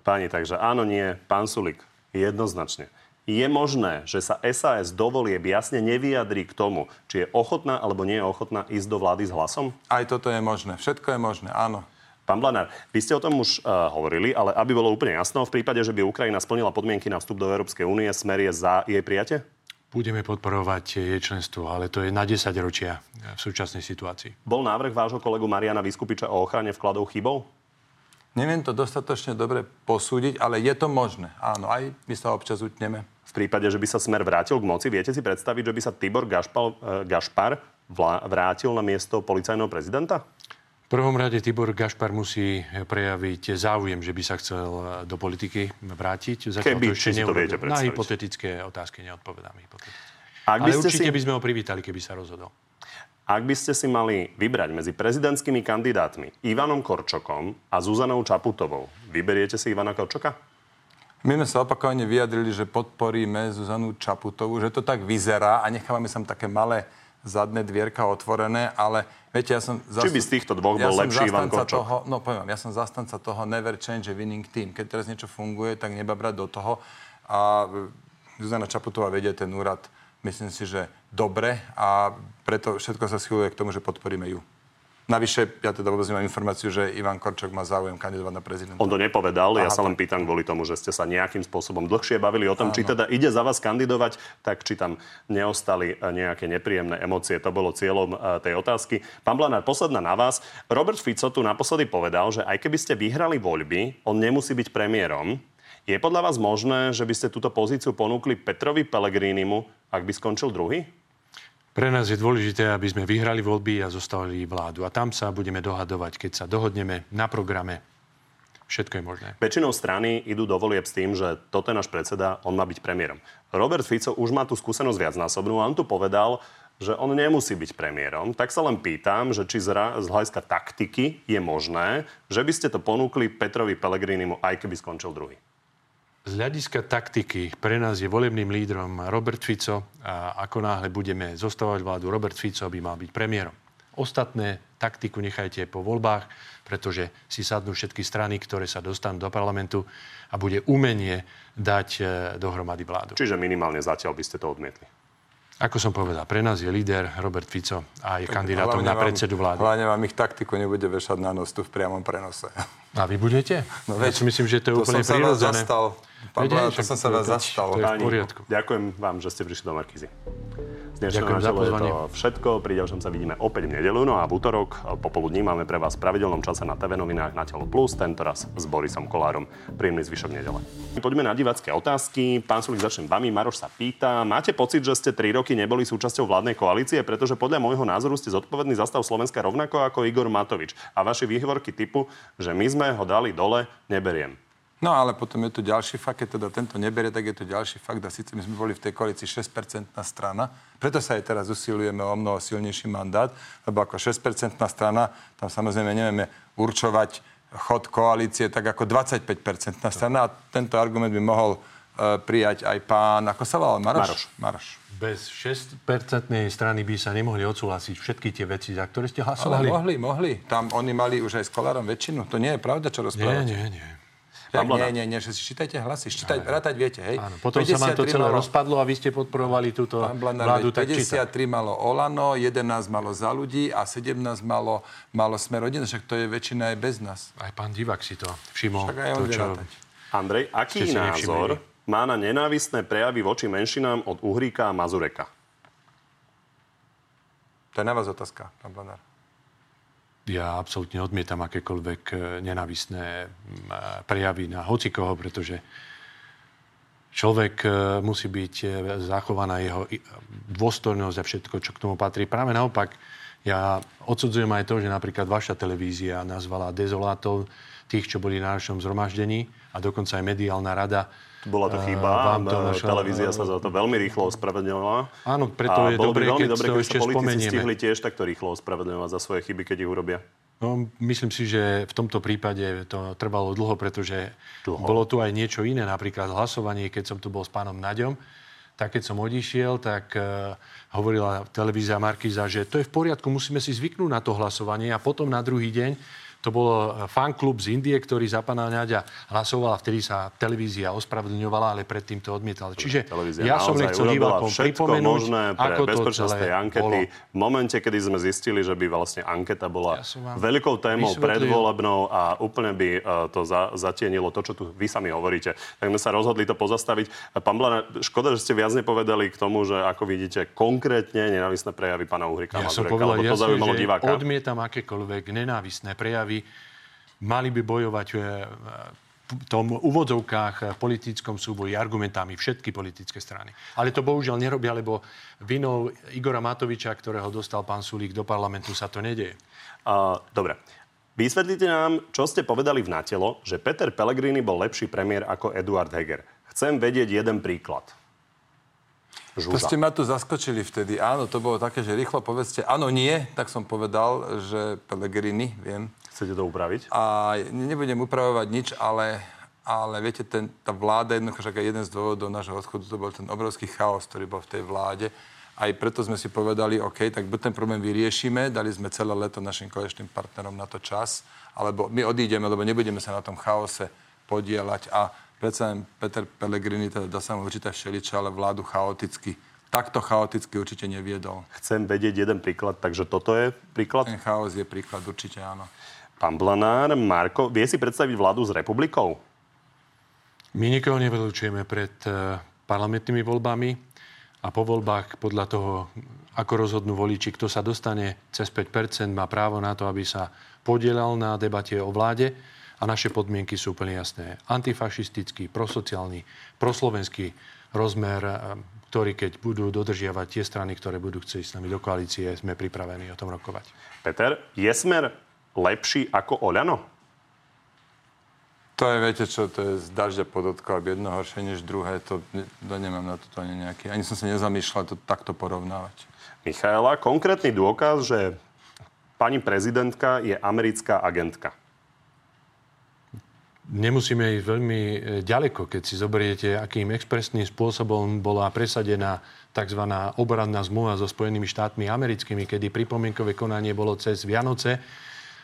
Pani, takže áno, nie, pán Sulik, jednoznačne. Je možné, že sa SAS do volieb jasne nevyjadrí k tomu, či je ochotná alebo nie je ochotná ísť do vlády s hlasom? Aj toto je možné. Všetko je možné, áno. Pán Blanár, vy ste o tom už uh, hovorili, ale aby bolo úplne jasno, v prípade, že by Ukrajina splnila podmienky na vstup do Európskej únie, smer je za jej prijatie? Budeme podporovať jej členstvo, ale to je na 10 ročia v súčasnej situácii. Bol návrh vášho kolegu Mariana Vyskupiča o ochrane vkladov chybou? Neviem to dostatočne dobre posúdiť, ale je to možné. Áno, aj my sa občas utneme. V prípade, že by sa smer vrátil k moci, viete si predstaviť, že by sa Tibor Gašpal, eh, Gašpar vrátil na miesto policajného prezidenta? V prvom rade Tibor Gašpar musí prejaviť záujem, že by sa chcel do politiky vrátiť. Zatiaľ Keby, to ešte si to viete Na hypotetické otázky neodpovedám. Ak by Ale určite si... by sme ho privítali, keby sa rozhodol. Ak by ste si mali vybrať medzi prezidentskými kandidátmi Ivanom Korčokom a Zuzanou Čaputovou, vyberiete si Ivana Korčoka? My sme sa opakovane vyjadrili, že podporíme Zuzanu Čaputovú, že to tak vyzerá a nechávame sa také malé zadné dvierka otvorené, ale viete, ja som... Zast... Či by z týchto dvoch bol ja lepší Ivan Korčok? Toho, no poviem ja som zastanca toho never change a winning team. Keď teraz niečo funguje, tak neba brať do toho. A Zuzana Čaputová vedie ten úrad, myslím si, že dobre a preto všetko sa schyluje k tomu, že podporíme ju. Navyše, ja teda vôbec nemám informáciu, že Ivan Korčok má záujem kandidovať na prezidenta. On to nepovedal, Aha, ja sa len pýtam kvôli tomu, že ste sa nejakým spôsobom dlhšie bavili o tom, Áno. či teda ide za vás kandidovať, tak či tam neostali eh, nejaké nepríjemné emócie. To bolo cieľom eh, tej otázky. Pán Blanár, posledná na vás. Robert Fico tu naposledy povedal, že aj keby ste vyhrali voľby, on nemusí byť premiérom. Je podľa vás možné, že by ste túto pozíciu ponúkli Petrovi Pelegrínimu, ak by skončil druhý? Pre nás je dôležité, aby sme vyhrali voľby a zostali vládu. A tam sa budeme dohadovať, keď sa dohodneme na programe. Všetko je možné. Väčšinou strany idú do volieb s tým, že toto je náš predseda, on má byť premiérom. Robert Fico už má tú skúsenosť viacnásobnú a on tu povedal, že on nemusí byť premiérom. Tak sa len pýtam, že či z hľadiska taktiky je možné, že by ste to ponúkli Petrovi Pellegrinimu, aj keby skončil druhý. Z hľadiska taktiky pre nás je volebným lídrom Robert Fico a ako náhle budeme zostávať vládu, Robert Fico by mal byť premiérom. Ostatné taktiku nechajte po voľbách, pretože si sadnú všetky strany, ktoré sa dostanú do parlamentu a bude umenie dať e, dohromady vládu. Čiže minimálne zatiaľ by ste to odmietli. Ako som povedal, pre nás je líder Robert Fico a je kandidátom na predsedu vlády. Hlavne vám ich taktiku nebude vešať na nos tu v priamom prenose. A vy budete? No, veď, ja si myslím, že to je to úplne prirodzené. Pán Bláha, to som sa vás zastal. To je v poriadku. Ďakujem vám, že ste prišli do Markízy. Ďakujem za pozvanie. To všetko. Pri ďalšom sa vidíme opäť v nedelu. No a v útorok popoludní máme pre vás v pravidelnom čase na TV novinách na Telo Plus, tento raz s Borisom Kolárom. Príjemný zvyšok nedele. Poďme na divácké otázky. Pán Sulik, začnem vami. Maroš sa pýta, máte pocit, že ste tri roky neboli súčasťou vládnej koalície, pretože podľa môjho názoru ste zodpovedný za stav Slovenska rovnako ako Igor Matovič. A vaše výhovorky typu, že my sme ho dali dole, neberiem. No ale potom je tu ďalší fakt, keď teda tento neberie, tak je tu ďalší fakt. A síce my sme boli v tej koalícii 6% strana, preto sa aj teraz usilujeme o mnoho silnejší mandát, lebo ako 6% strana, tam samozrejme nevieme určovať chod koalície tak ako 25% strana a tento argument by mohol uh, prijať aj pán, ako sa volal, Maroš? Maroš. Maroš. Bez 6-percentnej strany by sa nemohli odsúhlasiť všetky tie veci, za ktoré ste hlasovali. Ale mohli, mohli. Tam oni mali už aj s Kolárom väčšinu. To nie je pravda, čo rozprávate. Nie, nie, nie. Tak nie, nie, nie, že si čítajte hlasy, čítaj, rátať viete, hej. Áno, potom sa vám to celé malo, rozpadlo a vy ste podporovali túto Blanár, vládu, 53 tak malo Olano, 11 malo za ľudí a 17 malo, malo Smer rodina, však to je väčšina aj bez nás. Aj pán Divak si to všimol. Však aj on to, čo... Andrej, aký názor má na nenávistné prejavy voči menšinám od Uhríka a Mazureka? To je na vás otázka, pán Blanár. Ja absolútne odmietam akékoľvek e, nenavisné prejavy na hocikoho, pretože človek e, musí byť e, zachovaná jeho dôstojnosť a všetko, čo k tomu patrí. Práve naopak, ja odsudzujem aj to, že napríklad vaša televízia nazvala dezolátov tých, čo boli na našom zhromaždení a dokonca aj mediálna rada bola to chyba. Vám to našla... Televízia sa za to veľmi rýchlo ospravedlňovala. Áno, preto a je dobré, keď dobré, to ešte politici stihli tiež takto rýchlo ospravedlňovať za svoje chyby, keď ich urobia. No, myslím si, že v tomto prípade to trvalo dlho, pretože dlho. bolo tu aj niečo iné, napríklad hlasovanie, keď som tu bol s pánom Naďom, tak keď som odišiel, tak uh, hovorila televízia Markiza, že to je v poriadku, musíme si zvyknúť na to hlasovanie a potom na druhý deň to bolo eh, fanklub z Indie, ktorý za pana Náďa hlasoval a vtedy sa televízia ospravedlňovala, ale predtým to odmietal. Čiže televízia ja som nechcel divákom pripomenúť, možné pre ako bezpečnostnej ankety. Bolo. V momente, kedy sme zistili, že by vlastne anketa bola ja veľkou témou predvolebnou a úplne by eh, to za, zatienilo to, čo tu vy sami hovoríte, tak sme sa rozhodli to pozastaviť. Pán Blana, škoda, že ste viac nepovedali k tomu, že ako vidíte konkrétne nenávisné prejavy pána Uhrika ja som povedal jasne, že diváka. odmietam akékoľvek nenávisné prejavy prejavy, mali by bojovať e, v tom úvodzovkách politickom súboji argumentami všetky politické strany. Ale to bohužiaľ nerobia, lebo vinou Igora Matoviča, ktorého dostal pán Sulík do parlamentu, sa to nedeje. Uh, dobre. Vysvetlite nám, čo ste povedali v Natelo, že Peter Pellegrini bol lepší premiér ako Eduard Heger. Chcem vedieť jeden príklad. Žúza. To ste ma tu zaskočili vtedy. Áno, to bolo také, že rýchlo povedzte áno, nie, tak som povedal, že Pellegrini, viem. Chcete to upraviť? A nebudem upravovať nič, ale, ale viete, ten, tá vláda, jednoducho, že jeden z dôvodov nášho odchodu, to bol ten obrovský chaos, ktorý bol v tej vláde. A Aj preto sme si povedali, OK, tak buď ten problém vyriešime, dali sme celé leto našim koaličným partnerom na to čas, alebo my odídeme, lebo nebudeme sa na tom chaose podielať a predsa Peter Pellegrini, teda dá sa mu určite všeličo, ale vládu chaoticky takto chaoticky určite neviedol. Chcem vedieť jeden príklad, takže toto je príklad? Ten chaos je príklad, určite áno. Pán Blanár, Marko, vie si predstaviť vládu s republikou? My nikoho nevylučujeme pred eh, parlamentnými voľbami a po voľbách podľa toho, ako rozhodnú voliči, kto sa dostane cez 5%, má právo na to, aby sa podielal na debate o vláde a naše podmienky sú úplne jasné. Antifašistický, prosociálny, proslovenský rozmer, eh, ktorý keď budú dodržiavať tie strany, ktoré budú chcieť s nami do koalície, sme pripravení o tom rokovať. Peter, je smer lepší ako Oľano? To je, viete čo, to je z dažďa podotko, aby jedno horšie než druhé. To, to nemám na to ani nejaký. Ani som sa nezamýšľal to takto porovnávať. Michaela, konkrétny dôkaz, že pani prezidentka je americká agentka. Nemusíme ísť veľmi e, ďaleko, keď si zoberiete, akým expresným spôsobom bola presadená tzv. obradná zmluva so Spojenými štátmi americkými, kedy pripomienkové konanie bolo cez Vianoce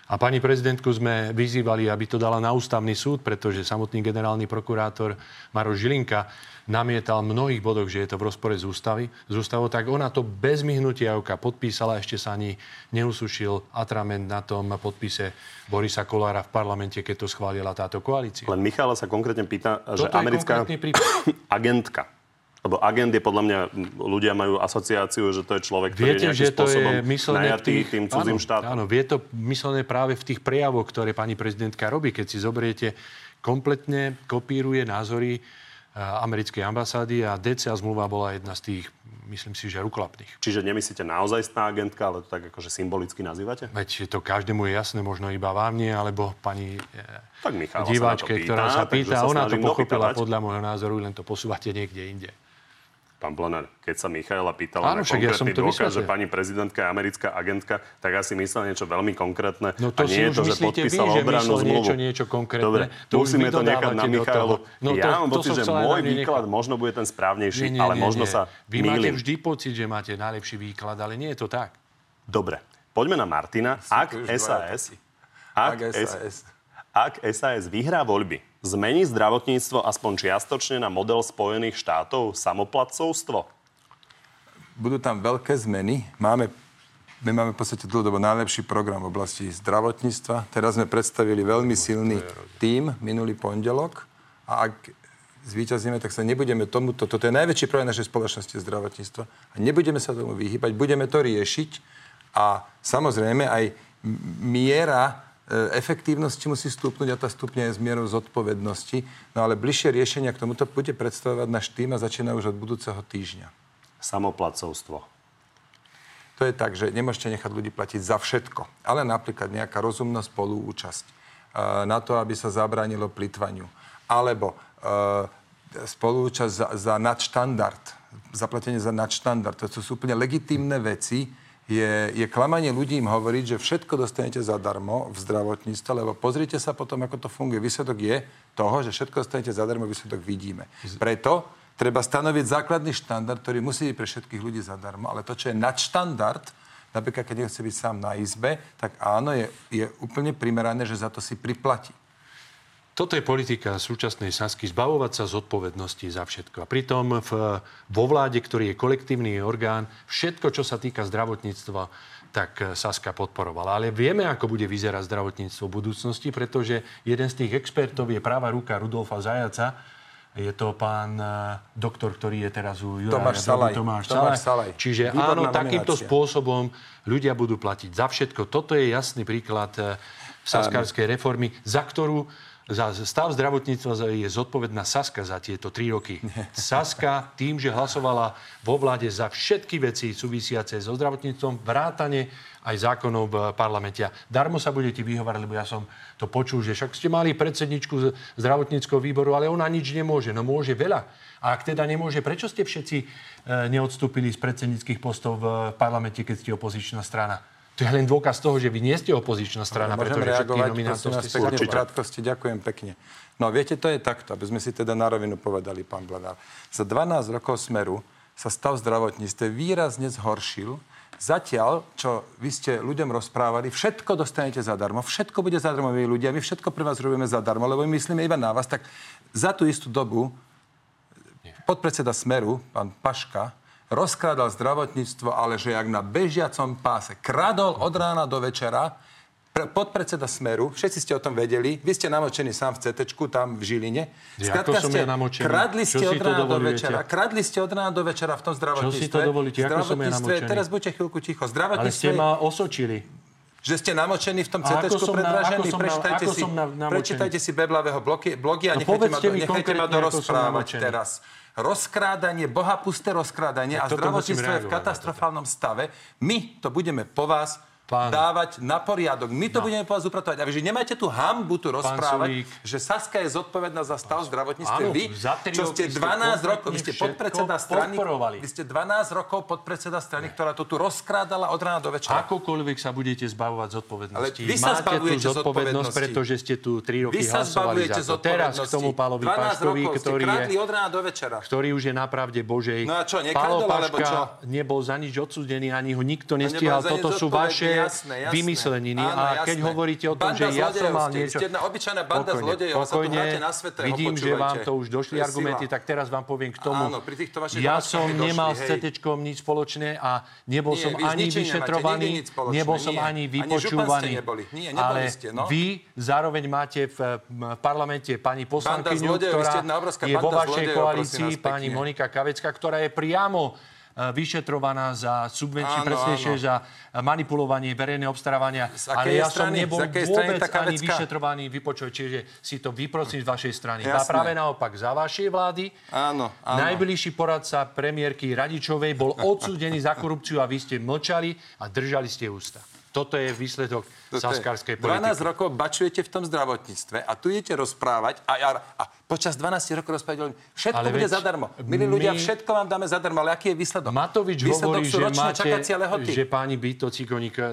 a pani prezidentku sme vyzývali, aby to dala na ústavný súd, pretože samotný generálny prokurátor Maro Žilinka namietal v mnohých bodoch, že je to v rozpore s, ústavy, s ústavou, tak ona to bez myhnutia oka podpísala, ešte sa ani neusušil atrament na tom podpise Borisa Kolára v parlamente, keď to schválila táto koalícia. Len Michala sa konkrétne pýta, Toto že americká (coughs) agentka lebo agent je podľa mňa, ľudia majú asociáciu, že to je človek, ktorý Viete, je že to je najatý tých, tým cudzím áno, štátom. Áno, vie to myslené práve v tých prejavoch, ktoré pani prezidentka robí. Keď si zoberiete, kompletne kopíruje názory eh, americkej ambasády a DCA zmluva bola jedna z tých, myslím si, že rukolapných. Čiže nemyslíte naozaj stná agentka, ale to tak akože symbolicky nazývate? Veď to každému je jasné, možno iba vám nie, alebo pani tak diváčke, sa pýta, ktorá sa pýta, ona to pochopila dopýtať. podľa môjho názoru, len to posúvate niekde inde. Pán Blanár, keď sa Michaela pýtala Áno, na konkrétny ja dôkaz, že pani prezidentka je americká agentka, tak asi myslel niečo veľmi konkrétne. No to a nie je to, že podpísala vy, obrannú zmluvu. Niečo, niečo konkrétne. Dobre, to musíme to nechať na Michailu. No to, ja mám to pocit, že môj výklad nechal. možno bude ten správnejší, nie, nie, ale nie, možno nie. sa Vy mýlim. máte vždy pocit, že máte najlepší výklad, ale nie je to tak. Dobre, poďme na Martina. Ak SAS, ak SAS, ak SAS vyhrá voľby, zmení zdravotníctvo aspoň čiastočne na model Spojených štátov samoplatcovstvo? budú tam veľké zmeny. Máme, my máme v podstate dlhodobo najlepší program v oblasti zdravotníctva. Teraz sme predstavili veľmi silný tím minulý pondelok a ak zvíťazíme, tak sa nebudeme tomuto, toto je najväčší problém našej spoločnosti zdravotníctva a nebudeme sa tomu vyhýbať, budeme to riešiť a samozrejme aj miera e, efektívnosti musí stúpnuť a tá stupňa je z mierou zodpovednosti. No ale bližšie riešenia k tomuto bude predstavovať náš tým a začína už od budúceho týždňa samoplacovstvo? To je tak, že nemôžete nechať ľudí platiť za všetko, ale napríklad nejaká rozumná spoluúčasť e, na to, aby sa zabránilo plitvaniu. Alebo e, spoluúčasť za, za nadštandard, zaplatenie za nadštandard. To sú úplne legitímne veci. Je, je klamanie ľudí im hovoriť, že všetko dostanete zadarmo v zdravotníctve, lebo pozrite sa potom, ako to funguje. Výsledok je toho, že všetko dostanete zadarmo, výsledok vidíme. Preto treba stanoviť základný štandard, ktorý musí byť pre všetkých ľudí zadarmo, ale to, čo je nadštandard, napríklad keď nechce byť sám na izbe, tak áno, je, je úplne primerané, že za to si priplatí. Toto je politika súčasnej Sasky, zbavovať sa zodpovednosti za všetko. A pritom v, vo vláde, ktorý je kolektívny orgán, všetko, čo sa týka zdravotníctva, tak Saska podporovala. Ale vieme, ako bude vyzerať zdravotníctvo v budúcnosti, pretože jeden z tých expertov je práva ruka Rudolfa Zajaca, je to pán uh, doktor, ktorý je teraz u Juraja. Tomáš Salaj. Tomáš, Tomáš Salaj. Čiže Výborná áno, nominácia. takýmto spôsobom ľudia budú platiť za všetko. Toto je jasný príklad uh, saskárskej reformy, za ktorú za stav zdravotníctva je zodpovedná Saska za tieto tri roky. (laughs) Saska tým, že hlasovala vo vláde za všetky veci súvisiace so zdravotníctvom, vrátane aj zákonov v parlamente. Darmo sa budete vyhovárať, lebo ja som to počul, že však ste mali predsedničku zdravotníckého výboru, ale ona nič nemôže. No môže veľa. A ak teda nemôže, prečo ste všetci e, neodstúpili z predsednických postov v parlamente, keď ste opozičná strana? To je len dôkaz toho, že vy nie ste opozičná strana, Môžem pretože reagovať, nominátor ste pekne, v krátkosti, ďakujem pekne. No viete, to je takto, aby sme si teda na rovinu povedali, pán Blanár. Za 12 rokov Smeru sa stav zdravotníctve výrazne zhoršil. Zatiaľ, čo vy ste ľuďom rozprávali, všetko dostanete zadarmo, všetko bude zadarmo, vy ľudia, my všetko pre vás robíme zadarmo, lebo my myslíme iba na vás, tak za tú istú dobu podpredseda Smeru, pán Paška, rozkrádal zdravotníctvo, ale že jak na bežiacom páse. Kradol od rána do večera, podpredseda Smeru, všetci ste o tom vedeli, vy ste namočení sám v CT, tam v Žiline. Skrátka ste, ja kradli ste od rána do večera, kradli ste od rána do večera v tom zdravotníctve. Čo si to dovolíte? Ako som ja namočený? Teraz buďte chvíľku ticho. Ale ste ma osočili. Že ste namočení v tom CT predražený? Prečítajte, si, prečítajte si Beblavého blogy, blogy a no, nechajte, ma, nechajte ma dorozprávať teraz rozkrádanie, bohapusté rozkrádanie tak a zdravotníctvo je v katastrofálnom stave. My to budeme po vás Pán. dávať na poriadok. My to no. budeme po vás upratovať. A vy, že nemáte tú hambu tu rozprávať, že Saska je zodpovedná za stav zdravotníctve. Vy, čo ste 12 rokov, vy ste podpredseda strany, vy ste 12 rokov podpredseda strany, ktorá to tu rozkrádala od rána do večera. Akokoľvek sa budete zbavovať zodpovednosti. Ale vy sa Máte tú zodpovednosť, pretože ste tu 3 roky vy sa hlasovali za to. Teraz k tomu Pálovi Paškovi, ktorý je, od rána do večera. ktorý už je na pravde Božej. No a čo, Pálo Paška nebol za nič odsúdený, ani ho nikto nestíhal. Toto sú vaše jasné, jasné. vymysleniny. Áno, a keď hovoríte o tom, banda že ja som mal niečo... Ste jedna obyčajná banda zlodejov, sa tu na svetého, vidím, počúvajte. že vám to už došli argumenty, tak teraz vám poviem k tomu. Áno, pri týchto vašich ja som nemal s CT nič spoločné a nebol som ani vyšetrovaný, nebol som ani vypočúvaný. Ale no. vy zároveň máte v parlamente pani poslankyňu, ktorá je vo vašej koalícii, pani Monika Kavecka, ktorá je priamo vyšetrovaná za subvenčie, presnejšie za manipulovanie verejného obstarávania. Ale ja strany, som nebol vôbec ani vyšetrovaný, vypočuj, čiže si to vyprosím z vašej strany. A práve naopak, za vašej vlády áno, áno. najbližší poradca premiérky Radičovej bol odsúdený za korupciu a vy ste mlčali a držali ste ústa. Toto je výsledok saskarskej politiky. 12 rokov bačujete v tom zdravotníctve a tu idete rozprávať a, a, a počas 12 rokov rozprávať, všetko ale bude zadarmo. Milí my... ľudia, všetko vám dáme zadarmo, ale aký je výsledok? Matovič výsledok hovorí, že, máte, že pani Bito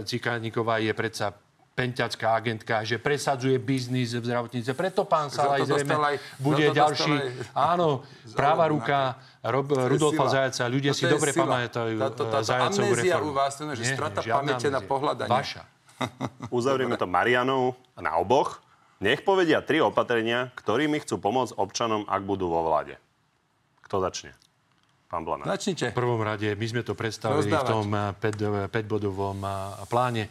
Cikániková je predsa penťacká agentka, že presadzuje biznis v zdravotníctve. Preto pán Salaj zrejme aj, bude ďalší. Aj, áno, (laughs) (laughs) práva ruka Rob, Rudolfa Zajaca. Ľudia si dobre sila. pamätajú táto, táto Zajacovú reformu. u vás, to, že Nie, strata pamäte na pohľadanie. Vaša. (laughs) Uzavrieme to Marianou na oboch. Nech povedia tri opatrenia, ktorými chcú pomôcť občanom, ak budú vo vláde. Kto začne? Pán Blana. Začnite. V prvom rade, my sme to predstavili Rozdávať. v tom 5-bodovom eh, eh, pláne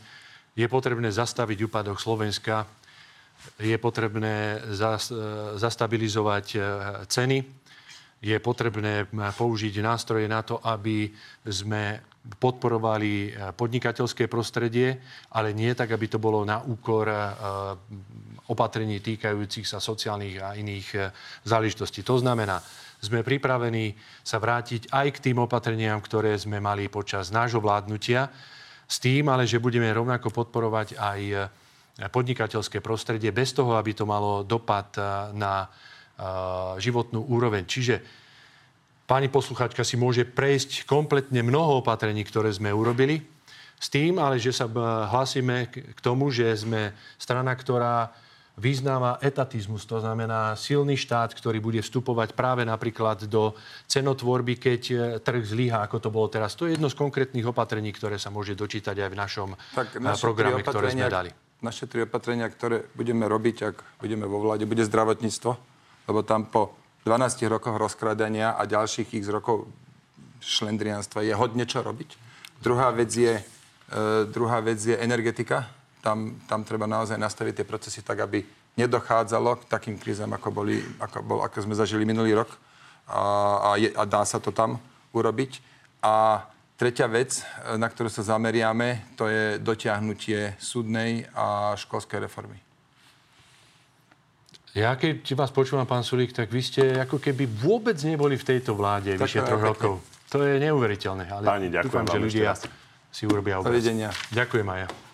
je potrebné zastaviť úpadok Slovenska, je potrebné zastabilizovať e, ceny, je potrebné použiť nástroje na to, aby sme podporovali e, podnikateľské prostredie, ale nie tak, aby to bolo na úkor e, opatrení týkajúcich sa sociálnych a iných záležitostí. To znamená, sme pripravení sa vrátiť aj k tým opatreniam, ktoré sme mali počas nášho vládnutia, s tým, ale že budeme rovnako podporovať aj e, podnikateľské prostredie bez toho, aby to malo dopad e, na e, životnú úroveň. Čiže pani posluchačka si môže prejsť kompletne mnoho opatrení, ktoré sme urobili. S tým, ale že sa hlasíme k tomu, že sme strana, ktorá vyznáva etatizmus, to znamená silný štát, ktorý bude vstupovať práve napríklad do cenotvorby, keď e, trh zlyha, ako to bolo teraz. To je jedno z konkrétnych opatrení, ktoré sa môže dočítať aj v našom tak e, programe, ktoré sme dali. Naše tri opatrenia, ktoré budeme robiť, ak budeme vo vláde, bude zdravotníctvo, lebo tam po 12 rokoch rozkradania a ďalších x rokov šlendrianstva je hodne čo robiť. Druhá vec je, e, druhá vec je energetika tam, tam treba naozaj nastaviť tie procesy tak, aby nedochádzalo k takým krízam, ako, boli, ako, bol, ako sme zažili minulý rok. A, a, je, a dá sa to tam urobiť. A tretia vec, na ktorú sa zameriame, to je dotiahnutie súdnej a školskej reformy. Ja keď vás počúvam, pán Sulík, tak vy ste ako keby vôbec neboli v tejto vláde tak vyše troch rokov. To je neuveriteľné. Ale Páni, ďakujem dúfam, že ľudia si urobia obraz. Dovidenia. Ďakujem aj ja.